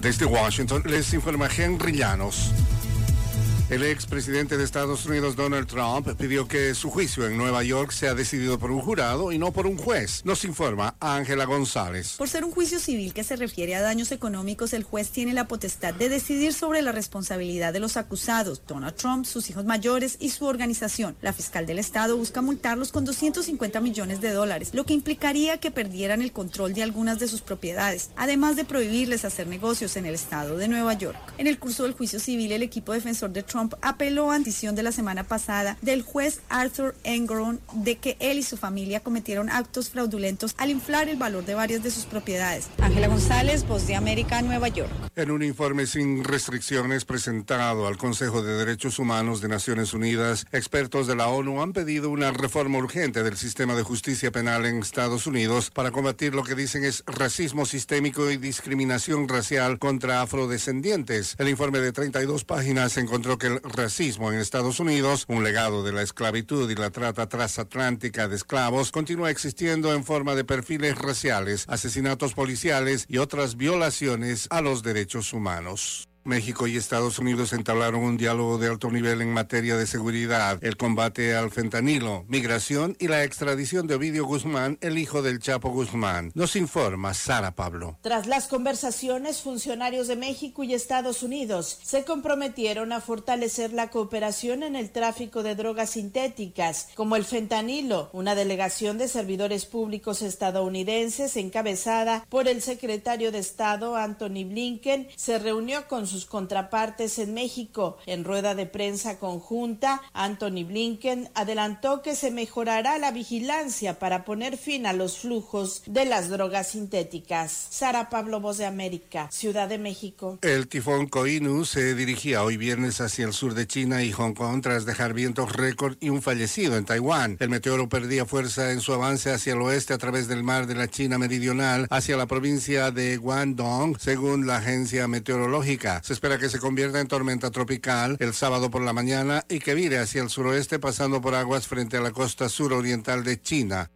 Desde Washington les informa Henry Llanos. El expresidente de Estados Unidos, Donald Trump, pidió que su juicio en Nueva York sea decidido por un jurado y no por un juez. Nos informa Ángela González. Por ser un juicio civil que se refiere a daños económicos, el juez tiene la potestad de decidir sobre la responsabilidad de los acusados, Donald Trump, sus hijos mayores y su organización. La fiscal del estado busca multarlos con 250 millones de dólares, lo que implicaría que perdieran el control de algunas de sus propiedades, además de prohibirles hacer negocios en el estado de Nueva York. En el curso del juicio civil, el equipo defensor de Trump apeló a decisión de la semana pasada del juez Arthur Engoron de que él y su familia cometieron actos fraudulentos al inflar el valor de varias de sus propiedades. Ángela González, Voz de América, Nueva York. En un informe sin restricciones presentado al Consejo de Derechos Humanos de Naciones Unidas, expertos de la ONU han pedido una reforma urgente del sistema de justicia penal en Estados Unidos para combatir lo que dicen es racismo sistémico y discriminación racial contra afrodescendientes. El informe de 32 páginas encontró que el racismo en Estados Unidos, un legado de la esclavitud y la trata transatlántica de esclavos, continúa existiendo en forma de perfiles raciales, asesinatos policiales y otras violaciones a los derechos humanos. México y Estados Unidos entablaron un diálogo de alto nivel en materia de seguridad, el combate al fentanilo, migración y la extradición de Ovidio Guzmán, el hijo del Chapo Guzmán. Nos informa Sara Pablo. Tras las conversaciones, funcionarios de México y Estados Unidos se comprometieron a fortalecer la cooperación en el tráfico de drogas sintéticas, como el fentanilo. Una delegación de servidores públicos estadounidenses encabezada por el secretario de Estado Anthony Blinken se reunió con sus contrapartes en México. En rueda de prensa conjunta, Anthony Blinken adelantó que se mejorará la vigilancia para poner fin a los flujos de las drogas sintéticas. Sara Pablo, Voz de América, Ciudad de México. El tifón Koinu se dirigía hoy viernes hacia el sur de China y Hong Kong tras dejar vientos récord y un fallecido en Taiwán. El meteoro perdía fuerza en su avance hacia el oeste a través del mar de la China meridional hacia la provincia de Guangdong, según la agencia meteorológica. Se espera que se convierta en tormenta tropical el sábado por la mañana y que vire hacia el suroeste pasando por aguas frente a la costa suroriental de China.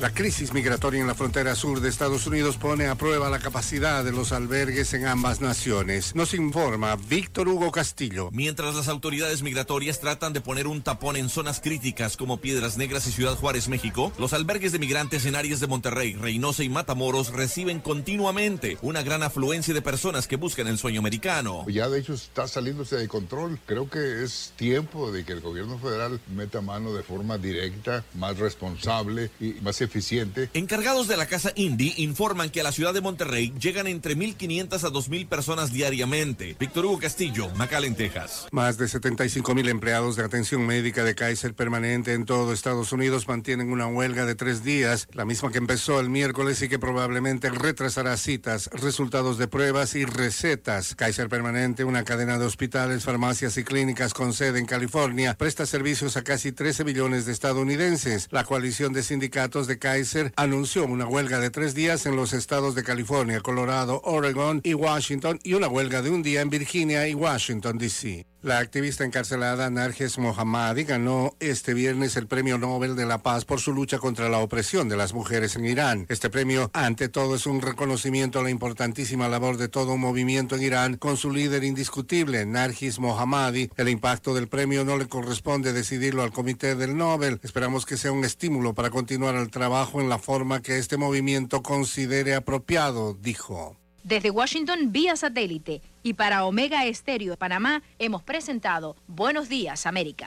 La crisis migratoria en la frontera sur de Estados Unidos pone a prueba la capacidad de los albergues en ambas naciones. Nos informa Víctor Hugo Castillo. Mientras las autoridades migratorias tratan de poner un tapón en zonas críticas como Piedras Negras y Ciudad Juárez, México, los albergues de migrantes en áreas de Monterrey, Reynosa y Matamoros reciben continuamente una gran afluencia de personas que buscan el sueño americano. Ya de hecho está saliéndose de control. Creo que es tiempo de que el gobierno federal meta mano de forma directa, más responsable y más eficiente Encargados de la Casa Indy informan que a la ciudad de Monterrey llegan entre 1.500 a 2.000 personas diariamente. Víctor Hugo Castillo, McAllen, Texas. Más de 75 mil empleados de atención médica de Kaiser permanente en todo Estados Unidos mantienen una huelga de tres días, la misma que empezó el miércoles y que probablemente retrasará citas, resultados de pruebas y recetas. Kaiser permanente, una cadena de hospitales, farmacias y clínicas con sede en California, presta servicios a casi 13 millones de estadounidenses. La coalición de sindicatos de Kaiser anunció una huelga de tres días en los estados de California, Colorado, Oregon y Washington y una huelga de un día en Virginia y Washington, D.C. La activista encarcelada Narges Mohammadi ganó este viernes el Premio Nobel de la Paz por su lucha contra la opresión de las mujeres en Irán. Este premio, ante todo, es un reconocimiento a la importantísima labor de todo un movimiento en Irán con su líder indiscutible, Nargis Mohammadi. El impacto del premio no le corresponde decidirlo al Comité del Nobel. Esperamos que sea un estímulo para continuar el trabajo en la forma que este movimiento considere apropiado, dijo. Desde Washington vía satélite y para Omega Estéreo de Panamá hemos presentado Buenos Días América.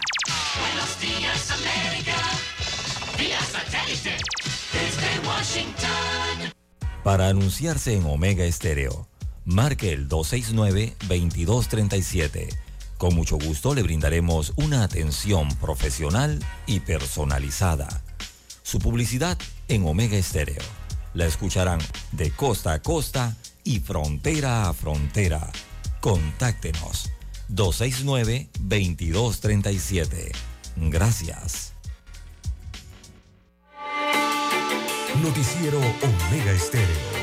Buenos días, América. Vía satélite. Desde Washington. Para anunciarse en Omega Estéreo, marque el 269-2237. Con mucho gusto le brindaremos una atención profesional y personalizada. Su publicidad en Omega Estéreo. La escucharán de costa a costa y frontera a frontera. Contáctenos 269-2237. Gracias. Noticiero Omega Estéreo.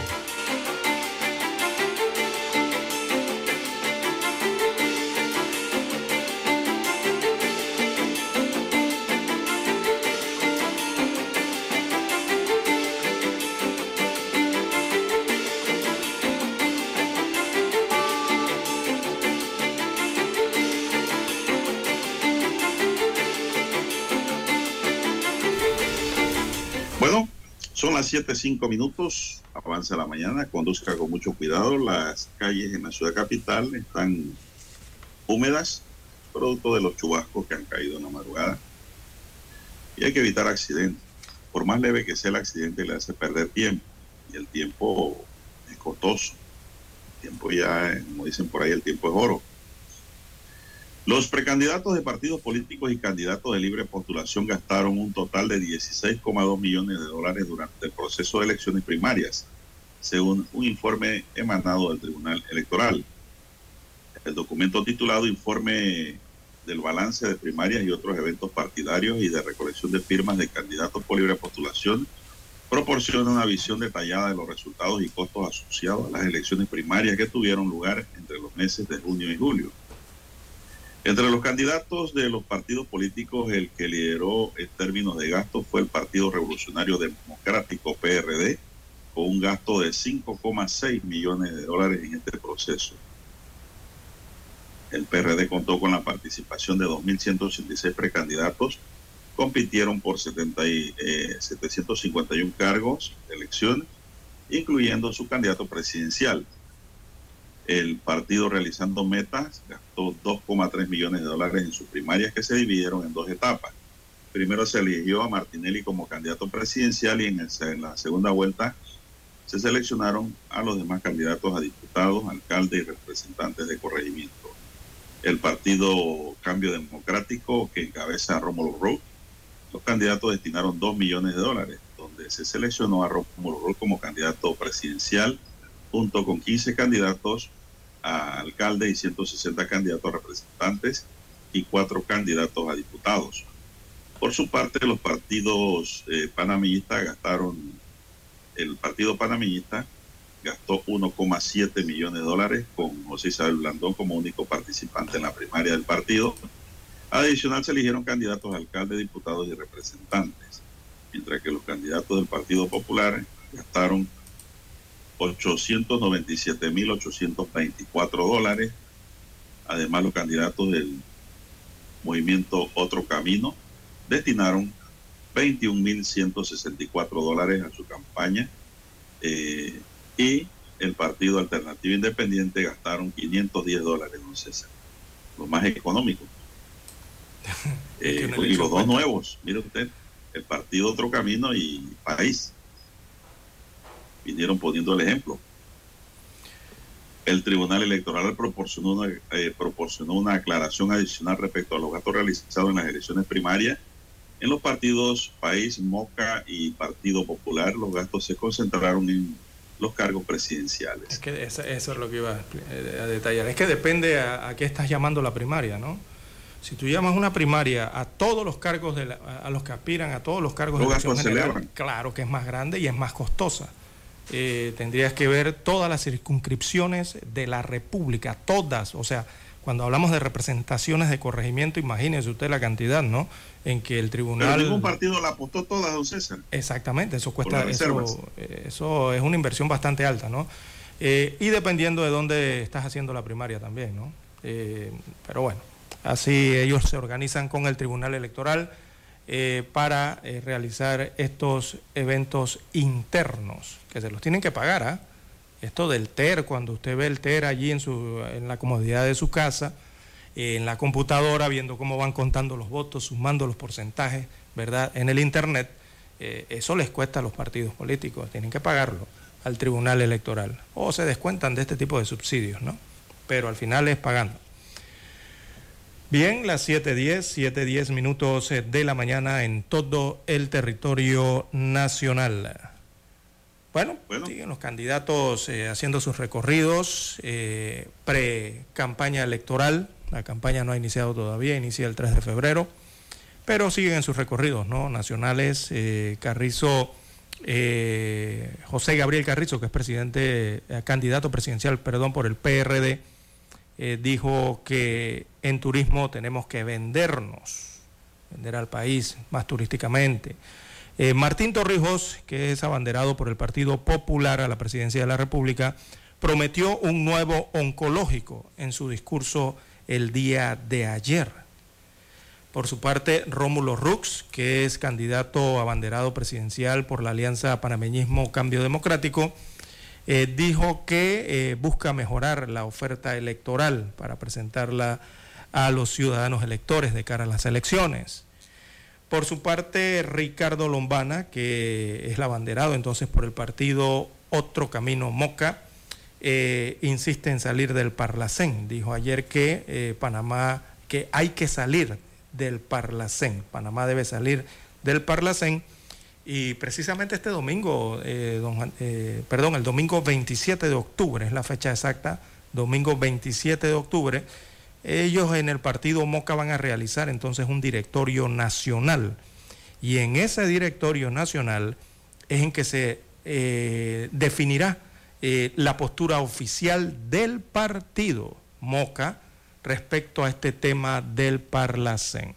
Son las 7, 5 minutos, avanza la mañana, conduzca con mucho cuidado, las calles en la ciudad capital están húmedas, producto de los chubascos que han caído en la madrugada, y hay que evitar accidentes. Por más leve que sea el accidente, le hace perder tiempo, y el tiempo es costoso. El tiempo ya, como dicen por ahí, el tiempo es oro. Los precandidatos de partidos políticos y candidatos de libre postulación gastaron un total de 16,2 millones de dólares durante el proceso de elecciones primarias, según un informe emanado del Tribunal Electoral. El documento titulado Informe del balance de primarias y otros eventos partidarios y de recolección de firmas de candidatos por libre postulación proporciona una visión detallada de los resultados y costos asociados a las elecciones primarias que tuvieron lugar entre los meses de junio y julio. Entre los candidatos de los partidos políticos, el que lideró en términos de gasto fue el Partido Revolucionario Democrático, PRD, con un gasto de 5,6 millones de dólares en este proceso. El PRD contó con la participación de 2.186 precandidatos, compitieron por 70 y, eh, 751 cargos de elección, incluyendo su candidato presidencial. El partido realizando metas gastó 2,3 millones de dólares en sus primarias que se dividieron en dos etapas. Primero se eligió a Martinelli como candidato presidencial y en, el- en la segunda vuelta se seleccionaron a los demás candidatos a diputados, alcaldes y representantes de corregimiento. El partido Cambio Democrático que encabeza a Rómulo Roth, los candidatos destinaron 2 millones de dólares, donde se seleccionó a Rómulo Roth como candidato presidencial junto con 15 candidatos a alcalde y 160 candidatos a representantes y cuatro candidatos a diputados. Por su parte, los partidos eh, gastaron, el partido panameñista gastó 1,7 millones de dólares con José Isabel Blandón como único participante en la primaria del partido. Adicional se eligieron candidatos a alcalde, diputados y representantes, mientras que los candidatos del Partido Popular gastaron 897.824 dólares. Además, los candidatos del movimiento Otro Camino destinaron 21.164 dólares a su campaña eh, y el Partido Alternativo Independiente gastaron 510 dólares, don César, lo más económico. (laughs) Eh, y los dos nuevos, mire usted, el Partido Otro Camino y País, vinieron poniendo el ejemplo. El Tribunal Electoral proporcionó una, eh, proporcionó una aclaración adicional respecto a los gastos realizados en las elecciones primarias. En los partidos País, Moca y Partido Popular, los gastos se concentraron en los cargos presidenciales. Es que eso, eso es lo que iba a, eh, a detallar. Es que depende a, a qué estás llamando la primaria, ¿no? Si tú llamas una primaria a todos los cargos, de la- a los que aspiran, a todos los cargos Los de se general, claro que es más grande y es más costosa. Eh, tendrías que ver todas las circunscripciones de la República, todas. O sea, cuando hablamos de representaciones de corregimiento, imagínese usted la cantidad, ¿no? En que el Pero tribunal... ningún partido la apostó toda, don César. Exactamente, eso cuesta, eso, eh, eso es una inversión bastante alta, ¿no? Eh, y dependiendo de dónde estás haciendo la primaria también, ¿no? Eh, pero bueno, así ellos se organizan con el Tribunal Electoral eh, para eh, realizar estos eventos internos, que se los tienen que pagar, ¿ah? Esto del TER, cuando usted ve el TER allí en, su, en la comodidad de su casa, eh, en la computadora, viendo cómo van contando los votos, sumando los porcentajes, ¿verdad? En el Internet, eso les cuesta a los partidos políticos, tienen que pagarlo al Tribunal Electoral. O se descuentan de este tipo de subsidios, ¿no? Pero al final es pagando. Bien, las 7.10, 7.10 minutos eh, de la mañana en todo el territorio nacional. Bueno, siguen los candidatos eh, haciendo sus recorridos eh, pre-campaña electoral. La campaña no ha iniciado todavía, inicia el 3 de febrero, pero siguen sus recorridos ¿no? nacionales. Eh, Carrizo, eh, José Gabriel Carrizo, que es presidente, candidato presidencial, perdón, por el PRD, eh, dijo que en turismo tenemos que vendernos, vender al país más turísticamente. Eh, Martín Torrijos, que es abanderado por el Partido Popular a la presidencia de la República, prometió un nuevo oncológico en su discurso el día de ayer. Por su parte, Rómulo Rux, que es candidato abanderado presidencial por la Alianza Panameñismo Cambio Democrático, eh, dijo que eh, busca mejorar la oferta electoral para presentarla a los ciudadanos electores de cara a las elecciones. Por su parte, Ricardo Lombana, que es el abanderado entonces por el partido Otro Camino Moca, eh, insiste en salir del Parlacén. Dijo ayer que Panamá, que hay que salir del Parlacén. Panamá debe salir del Parlacén. Y precisamente este domingo, eh, don eh, perdón, el domingo 27 de octubre, es la fecha exacta, domingo 27 de octubre, ellos en el partido Moca van a realizar entonces un directorio nacional. Y en ese directorio nacional es en que se eh, definirá eh, la postura oficial del partido Moca respecto a este tema del Parlacén.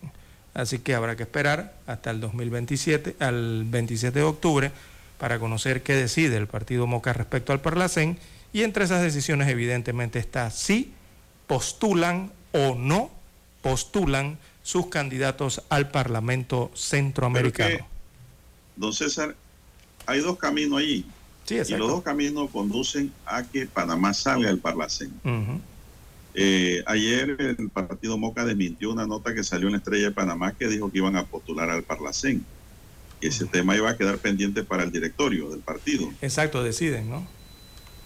Así que habrá que esperar hasta el 2027, al 27 de octubre, para conocer qué decide el partido Moca respecto al Parlacén. Y entre esas decisiones, evidentemente, está si postulan o no postulan sus candidatos al Parlamento Centroamericano. Que, don César, hay dos caminos allí. Sí, y los dos caminos conducen a que Panamá salga del Parlacén. Ujú. Eh, ayer el partido Moca desmintió una nota que salió en la Estrella de Panamá que dijo que iban a postular al Parlacén. Y ese tema iba a quedar pendiente para el directorio del partido. Exacto, deciden, ¿no?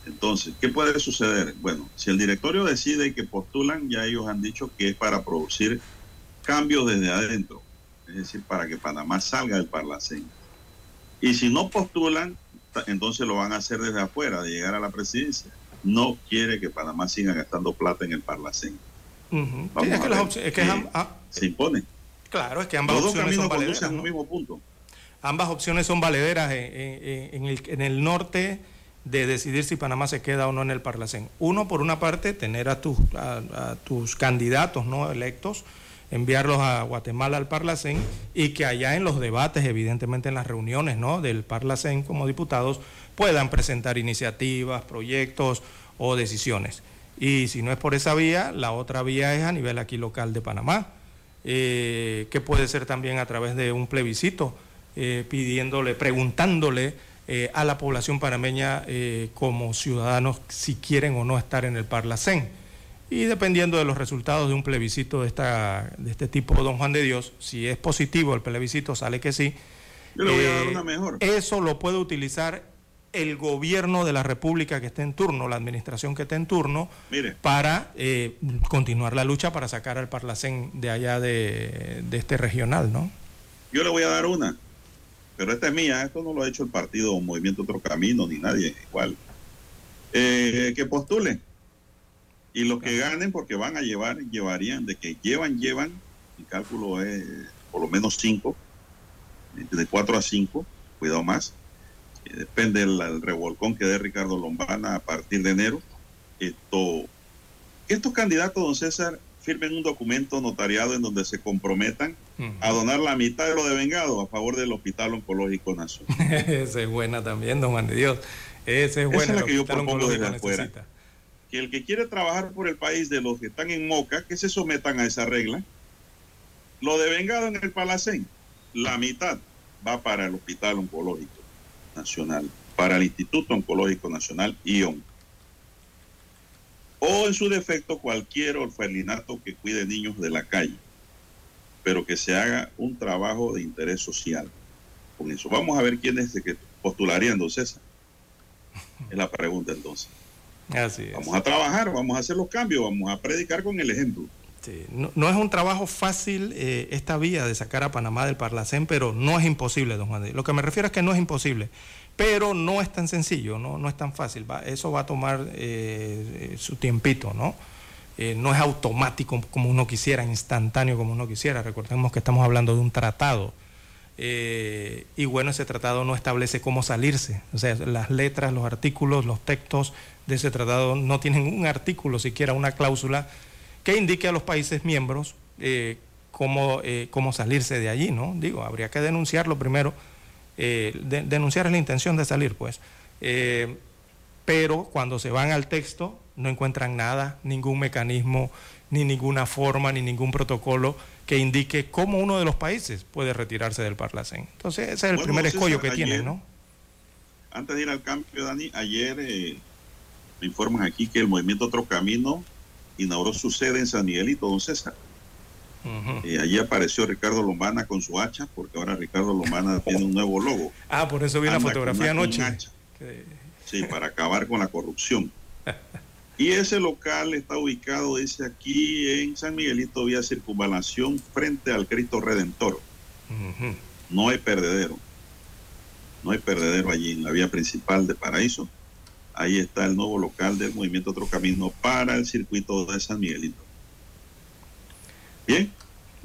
Entonces, ¿qué puede suceder? Bueno, si el directorio decide que postulan, ya ellos han dicho que es para producir cambios desde adentro, es decir, para que Panamá salga del Parlacén. Y si no postulan, entonces lo van a hacer desde afuera, de llegar a la presidencia. No quiere que Panamá siga gastando plata en el Parlacén. Sí, es que las es ah, se impone. claro, es que ambas Los dos opciones son valederas. mismo punto. Ambas opciones son valederas en, en- en el, en el norte de decidir si Panamá se queda o no en el Parlacén. Uno, por una parte, tener a tus, a, a tus candidatos no electos, enviarlos a Guatemala al Parlacén y que allá en los debates, evidentemente en las reuniones ¿no? del Parlacén como diputados, puedan presentar iniciativas, proyectos o decisiones. Y si no es por esa vía, la otra vía es a nivel aquí local de Panamá, eh, que puede ser también a través de un plebiscito, eh, pidiéndole, preguntándole eh, a la población panameña como ciudadanos si quieren o no estar en el Parlacén. Y dependiendo de los resultados de un plebiscito de, esta, de este tipo, don Juan de Dios, si es positivo el plebiscito, sale que sí. Yo le voy a dar una mejor. Eso lo puede utilizar el gobierno de la República que esté en turno, la administración que esté en turno, Mire. para eh, continuar la lucha para sacar al Parlacén de allá de, de este regional, ¿no? Yo le voy a dar una, pero esta es mía, esto no lo ha hecho el partido o Movimiento Otro Camino, ni nadie igual. Eh, que postule. Y los que ganen, porque van a llevar, llevarían, de que llevan, llevan, mi cálculo es por lo menos cinco, de cuatro a cinco, cuidado más. Depende del el revolcón que dé Ricardo Lombana a partir de enero. Esto, estos candidatos, don César, firmen un documento notariado en donde se comprometan a donar la mitad de lo devengado a favor del Hospital Oncológico Nacional. (laughs) Esa es buena también, don Juan de Dios. Esa es buena. Esa es la que yo propongo desde afuera. necesita. Que el que quiere trabajar por el país de los que están en Moca, que se sometan a esa regla. Lo devengado en el Palacén, la mitad va para el Hospital Oncológico Nacional, para el Instituto Oncológico Nacional, ION. O en su defecto, cualquier orfelinato que cuide niños de la calle, pero que se haga un trabajo de interés social. Con eso, vamos a ver quiénes se que postularían, don César. Es la pregunta entonces. Así es. Vamos a trabajar, vamos a hacer los cambios, vamos a predicar con el ejemplo. Sí, No, es un trabajo fácil eh, esta vía de sacar a Panamá del Parlacén, pero no es imposible, don Juan. Lo que me refiero es que no es imposible, pero no es tan sencillo, no, no es tan fácil. eso va a tomar eh, eh, su tiempito, ¿no? No es automático como uno quisiera, instantáneo como uno quisiera. Recordemos que estamos hablando de un tratado. Y bueno, ese tratado no establece cómo salirse. O sea, las letras, los artículos, los textos de ese tratado no tienen un artículo, siquiera una cláusula que indique a los países miembros eh, cómo, eh, cómo salirse de allí, ¿no? Digo, habría que denunciarlo primero. eh, de- denunciar es la intención de salir, pues. Pero cuando se van al texto no encuentran nada, ningún mecanismo, ni ninguna forma, ni ningún protocolo que indique cómo uno de los países puede retirarse del Parlacén. Entonces, ese es el Bueno, primer César, escollo que ayer- tienen, ¿no? Antes de ir al cambio, Dani, ayer me informan aquí que el movimiento Otro Camino inauguró su sede en San Miguelito, don César. Eh, allí apareció Ricardo Lombana con su hacha, porque ahora Ricardo Lombana tiene un nuevo logo. Ah, por eso vi la Anda fotografía anoche. Sí, para acabar con la corrupción. (laughs) Y ese local está ubicado, dice aquí, en San Miguelito, vía circunvalación, frente al Cristo Redentor. No hay perdedero. No hay perdedero allí en la vía principal de Paraíso. Ahí está el nuevo local del Movimiento Otro Camino para el circuito de San Miguelito. Bien,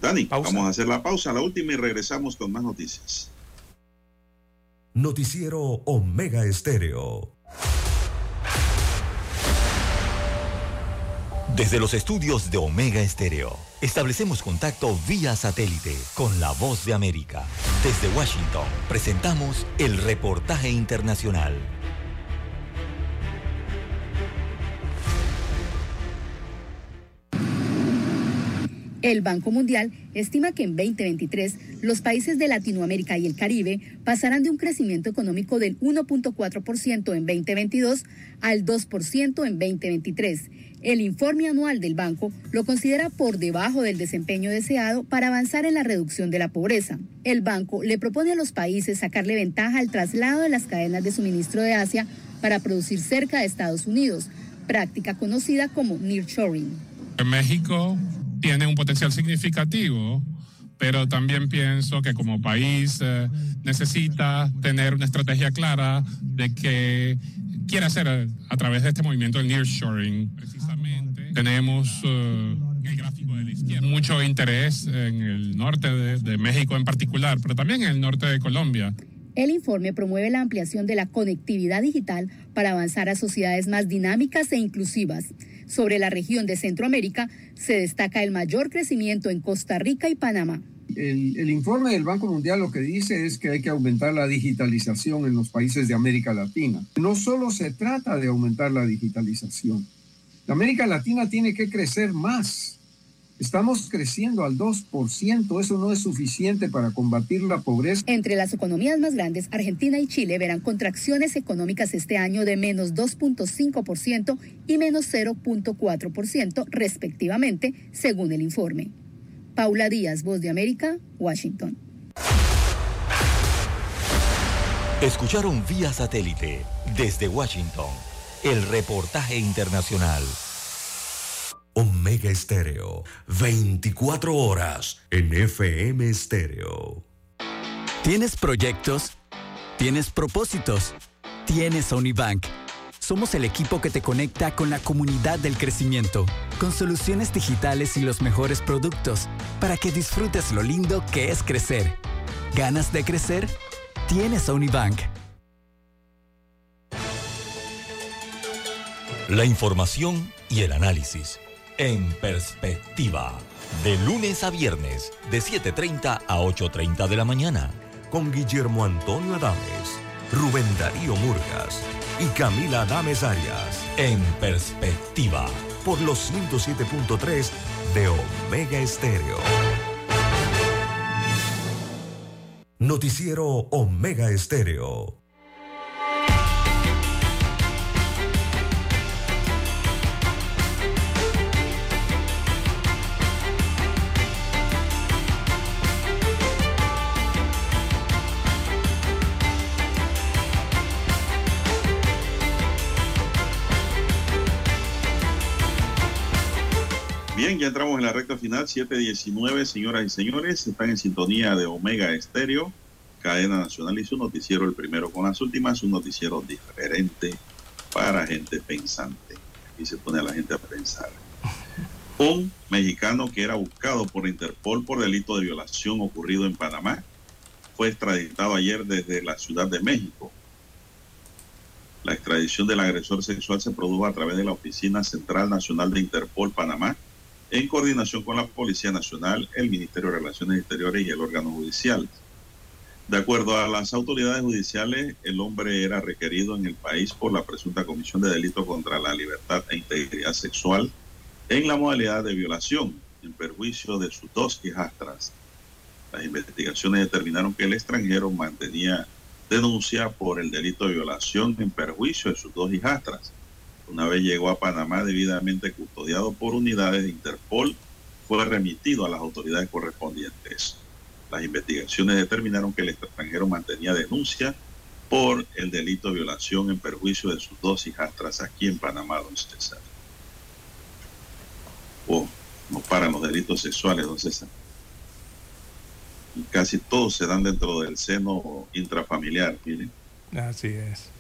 Dani, vamos a hacer la pausa, la última, y regresamos con más noticias. Noticiero Omega Estéreo. Desde los estudios de Omega Estéreo, establecemos contacto vía satélite con la voz de América. Desde Washington, presentamos el reportaje internacional. El Banco Mundial estima que en 2023 los países de Latinoamérica y el Caribe pasarán de un crecimiento económico del 1.4% en 2022 al 2% en 2023. El informe anual del banco lo considera por debajo del desempeño deseado para avanzar en la reducción de la pobreza. El banco le propone a los países sacarle ventaja al traslado de las cadenas de suministro de Asia para producir cerca de Estados Unidos, práctica conocida como nearshoring. México tiene un potencial significativo, pero también pienso que como país eh, necesita tener una estrategia clara de qué quiere hacer a, a través de este movimiento del nearshoring. Precisamente tenemos eh, mucho interés en el norte de, de México en particular, pero también en el norte de Colombia. El informe promueve la ampliación de la conectividad digital para avanzar a sociedades más dinámicas e inclusivas. Sobre la región de Centroamérica se destaca el mayor crecimiento en Costa Rica y Panamá. El, informe del Banco Mundial lo que dice es que hay que aumentar la digitalización en los países de América Latina. No solo se trata de aumentar la digitalización. América Latina tiene que crecer más. Estamos creciendo al 2%, eso no es suficiente para combatir la pobreza. Entre las economías más grandes, Argentina y Chile verán contracciones económicas este año de menos 2.5% y menos 0.4% respectivamente, según el informe. Paula Díaz, Voz de América, Washington. Escucharon vía satélite desde Washington el reportaje internacional. Omega Estéreo, 24 horas en FM Estéreo. ¿Tienes proyectos? ¿Tienes propósitos? ¿Tienes Unibank? Somos el equipo que te conecta con la comunidad del crecimiento, con soluciones digitales y los mejores productos, para que disfrutes lo lindo que es crecer. ¿Ganas de crecer? Tienes a Unibank. La información y el análisis en perspectiva. De lunes a viernes, de 7.30 a 8.30 de la mañana. Con Guillermo Antonio Adames, Rubén Darío Murgas y Camila Adames Arias. En perspectiva. Por los 107.3 de Omega Estéreo. Noticiero Omega Estéreo. Entramos en la recta final, 7.19, señoras y señores, están en sintonía de Omega Estéreo, cadena nacional y su noticiero, el primero con las últimas, un noticiero diferente para gente pensante. Aquí se pone a la gente a pensar. Un mexicano que era buscado por Interpol por delito de violación ocurrido en Panamá fue extraditado ayer desde la Ciudad de México. La extradición del agresor sexual se produjo a través de la Oficina Central Nacional de Interpol Panamá en coordinación con la Policía Nacional, el Ministerio de Relaciones Exteriores y el órgano judicial. De acuerdo a las autoridades judiciales, el hombre era requerido en el país por la presunta comisión de delito contra la libertad e integridad sexual en la modalidad de violación, en perjuicio de sus dos hijastras. Las investigaciones determinaron que el extranjero mantenía denuncia por el delito de violación en perjuicio de sus dos hijastras una vez llegó a Panamá debidamente custodiado por unidades de Interpol, fue remitido a las autoridades correspondientes. Las investigaciones determinaron que el extranjero mantenía denuncia por el delito de violación en perjuicio de sus dos hijastras aquí en Panamá, don César. Oh, no paran los delitos sexuales, don César. Y casi todos se dan dentro del seno intrafamiliar, miren. Así es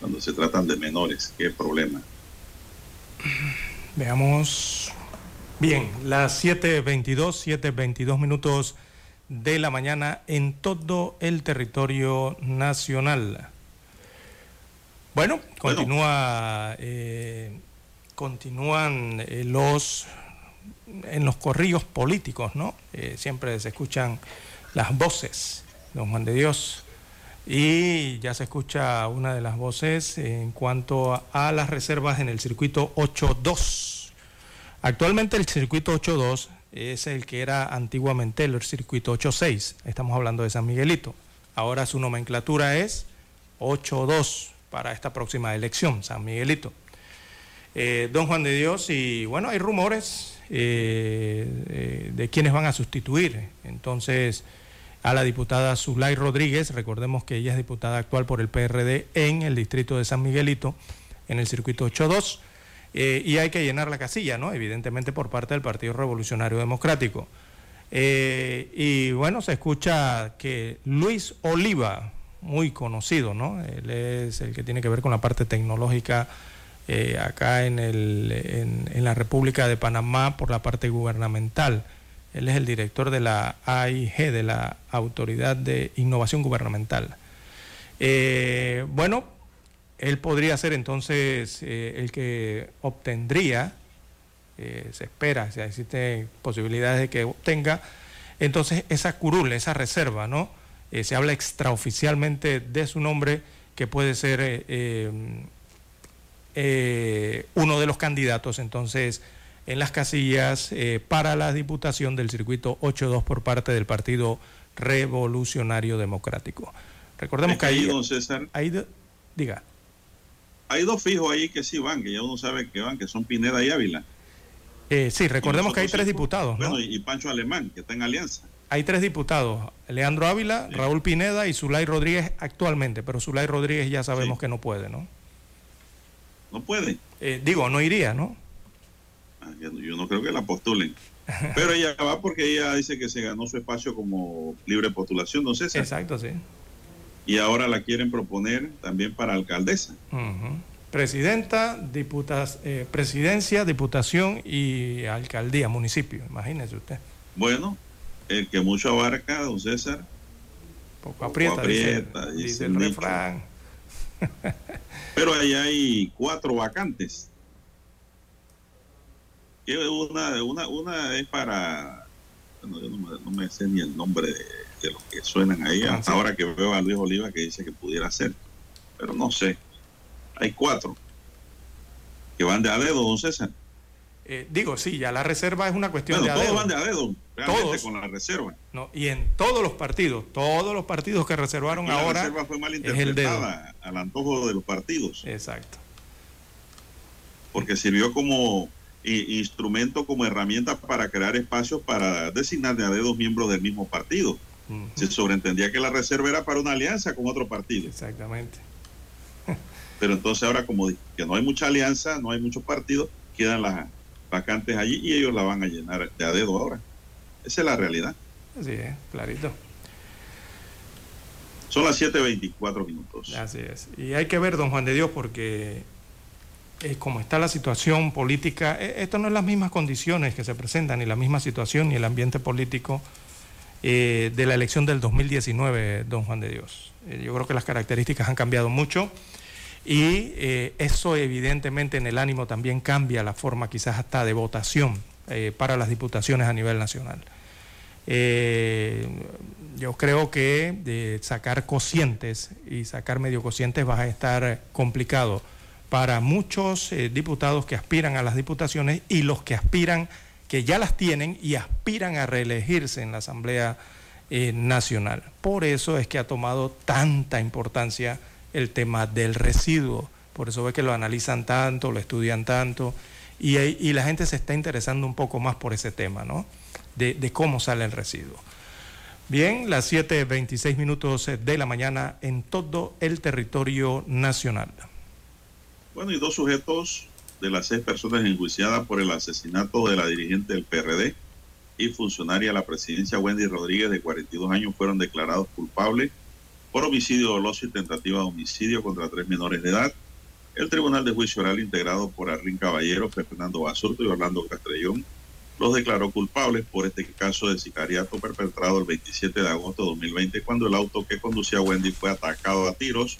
cuando se tratan de menores. ¿Qué problema? Veamos. Bien, las 7.22, 7.22 minutos de la mañana en todo el territorio nacional. Bueno, continúa, eh, continúan eh, los en los corrillos políticos, ¿no? Eh, siempre se escuchan las voces, don Juan de Dios, y ya se escucha una de las voces en cuanto a, las reservas en el circuito 8.2. Actualmente el circuito 8.2 es el que era antiguamente el circuito 8.6. Estamos hablando de San Miguelito. Ahora su nomenclatura es 8.2 para esta próxima elección, San Miguelito. Eh, don Juan de Dios, y bueno, hay rumores eh, eh, de quienes van a sustituir. Entonces, a la diputada Zulay Rodríguez. Recordemos que ella es diputada actual por el PRD en el distrito de San Miguelito, en el circuito 8.2. Eh, y hay que llenar la casilla, ¿no? Evidentemente por parte del Partido Revolucionario Democrático. Eh, y bueno, se escucha que Luis Oliva, muy conocido, ¿no? Él es el que tiene que ver con la parte tecnológica eh, acá en, el, en la República de Panamá por la parte gubernamental. Él es el director de la AIG, de la Autoridad de Innovación Gubernamental. Eh, bueno, él podría ser entonces eh, el que obtendría, eh, se espera, si existen posibilidades de que obtenga, entonces esa curul, esa reserva, ¿no? Se habla extraoficialmente de su nombre, que puede ser uno de los candidatos entonces en las casillas para la diputación del circuito 8-2 por parte del Partido Revolucionario Democrático. Recordemos que, ahí, don César, diga. Hay dos fijos ahí que sí van, que ya uno sabe que van, que son Pineda y Ávila. Eh, sí, recordemos que hay tres diputados. Bueno, y Pancho Alemán, que está en alianza. Hay tres diputados, Leandro Ávila, Raúl Pineda y Zulay Rodríguez actualmente, pero Zulay Rodríguez ya sabemos que no puede, ¿no? No puede. Eh, digo, no iría, ¿no? Yo, no creo que la postulen. Pero ella va porque ella dice que se ganó su espacio como libre postulación, ¿no sé. Exacto, sí y ahora la quieren proponer también para alcaldesa. Presidenta, diputas, eh, presidencia, diputación y alcaldía, municipio, imagínese usted. Bueno, el que mucho abarca, don César. Poco aprieta, dice, el, refrán. Pero ahí hay cuatro vacantes. Una, una, una es para, bueno, yo no me, no me sé ni el nombre de de los que suenan ahí. Hasta ahora que veo a Luis Oliva que dice que pudiera ser. Pero no sé. Hay cuatro que van de a dedo, don César. Eh, digo, sí, ya la reserva es una cuestión de a todos van de a dedo, todos con la reserva. No, y en todos los partidos, todos los partidos que reservaron ahora. La reserva fue mal interpretada al antojo de los partidos. Exacto. Porque sirvió como instrumento, como herramienta para crear espacios para designar de a dedo miembros del mismo partido. Se sobreentendía que la reserva era para una alianza con otro partido. Exactamente. Pero entonces ahora como que no hay mucha alianza, no hay muchos partidos, quedan las vacantes allí y ellos la van a llenar de a dedo ahora. Esa es la realidad. Así es, clarito. Son las 7.24 minutos. Así es. Y hay que ver, don Juan de Dios, porque eh, como está la situación política, eh, esto no es las mismas condiciones que se presentan, ni la misma situación, ni el ambiente político eh, de la elección del 2019, don Juan de Dios. Yo creo que las características han cambiado mucho y eso evidentemente en el ánimo también cambia la forma quizás hasta de votación para las diputaciones a nivel nacional. yo creo que de sacar cocientes y sacar medio cocientes va a estar complicado para muchos diputados que aspiran a las diputaciones y los que aspiran que ya las tienen y aspiran a reelegirse en la Asamblea eh, Nacional. Por eso es que ha tomado tanta importancia el tema del residuo. Por eso ve que lo analizan tanto, lo estudian tanto y, la gente se está interesando un poco más por ese tema, ¿no? De, de cómo sale el residuo. Bien, las 7.26 minutos de la mañana en todo el territorio nacional. Bueno, y dos sujetos de las seis personas enjuiciadas por el asesinato de la dirigente del PRD y funcionaria de la presidencia Wendy Rodríguez de 42 años fueron declarados culpables por homicidio doloso y tentativa de homicidio contra tres menores de edad. El Tribunal de Juicio Oral integrado por Arlín Caballero, Fernando Basurto y Orlando Castrellón los declaró culpables por este caso de sicariato perpetrado el 27 de agosto de 2020 cuando el auto que conducía Wendy fue atacado a tiros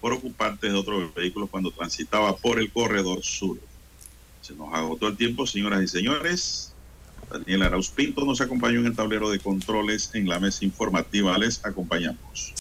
por ocupantes de otros vehículos cuando transitaba por el corredor sur. Se nos agotó el tiempo, señoras y señores. Daniel Arauz Pinto nos acompañó en el tablero de controles en la mesa informativa. Les acompañamos.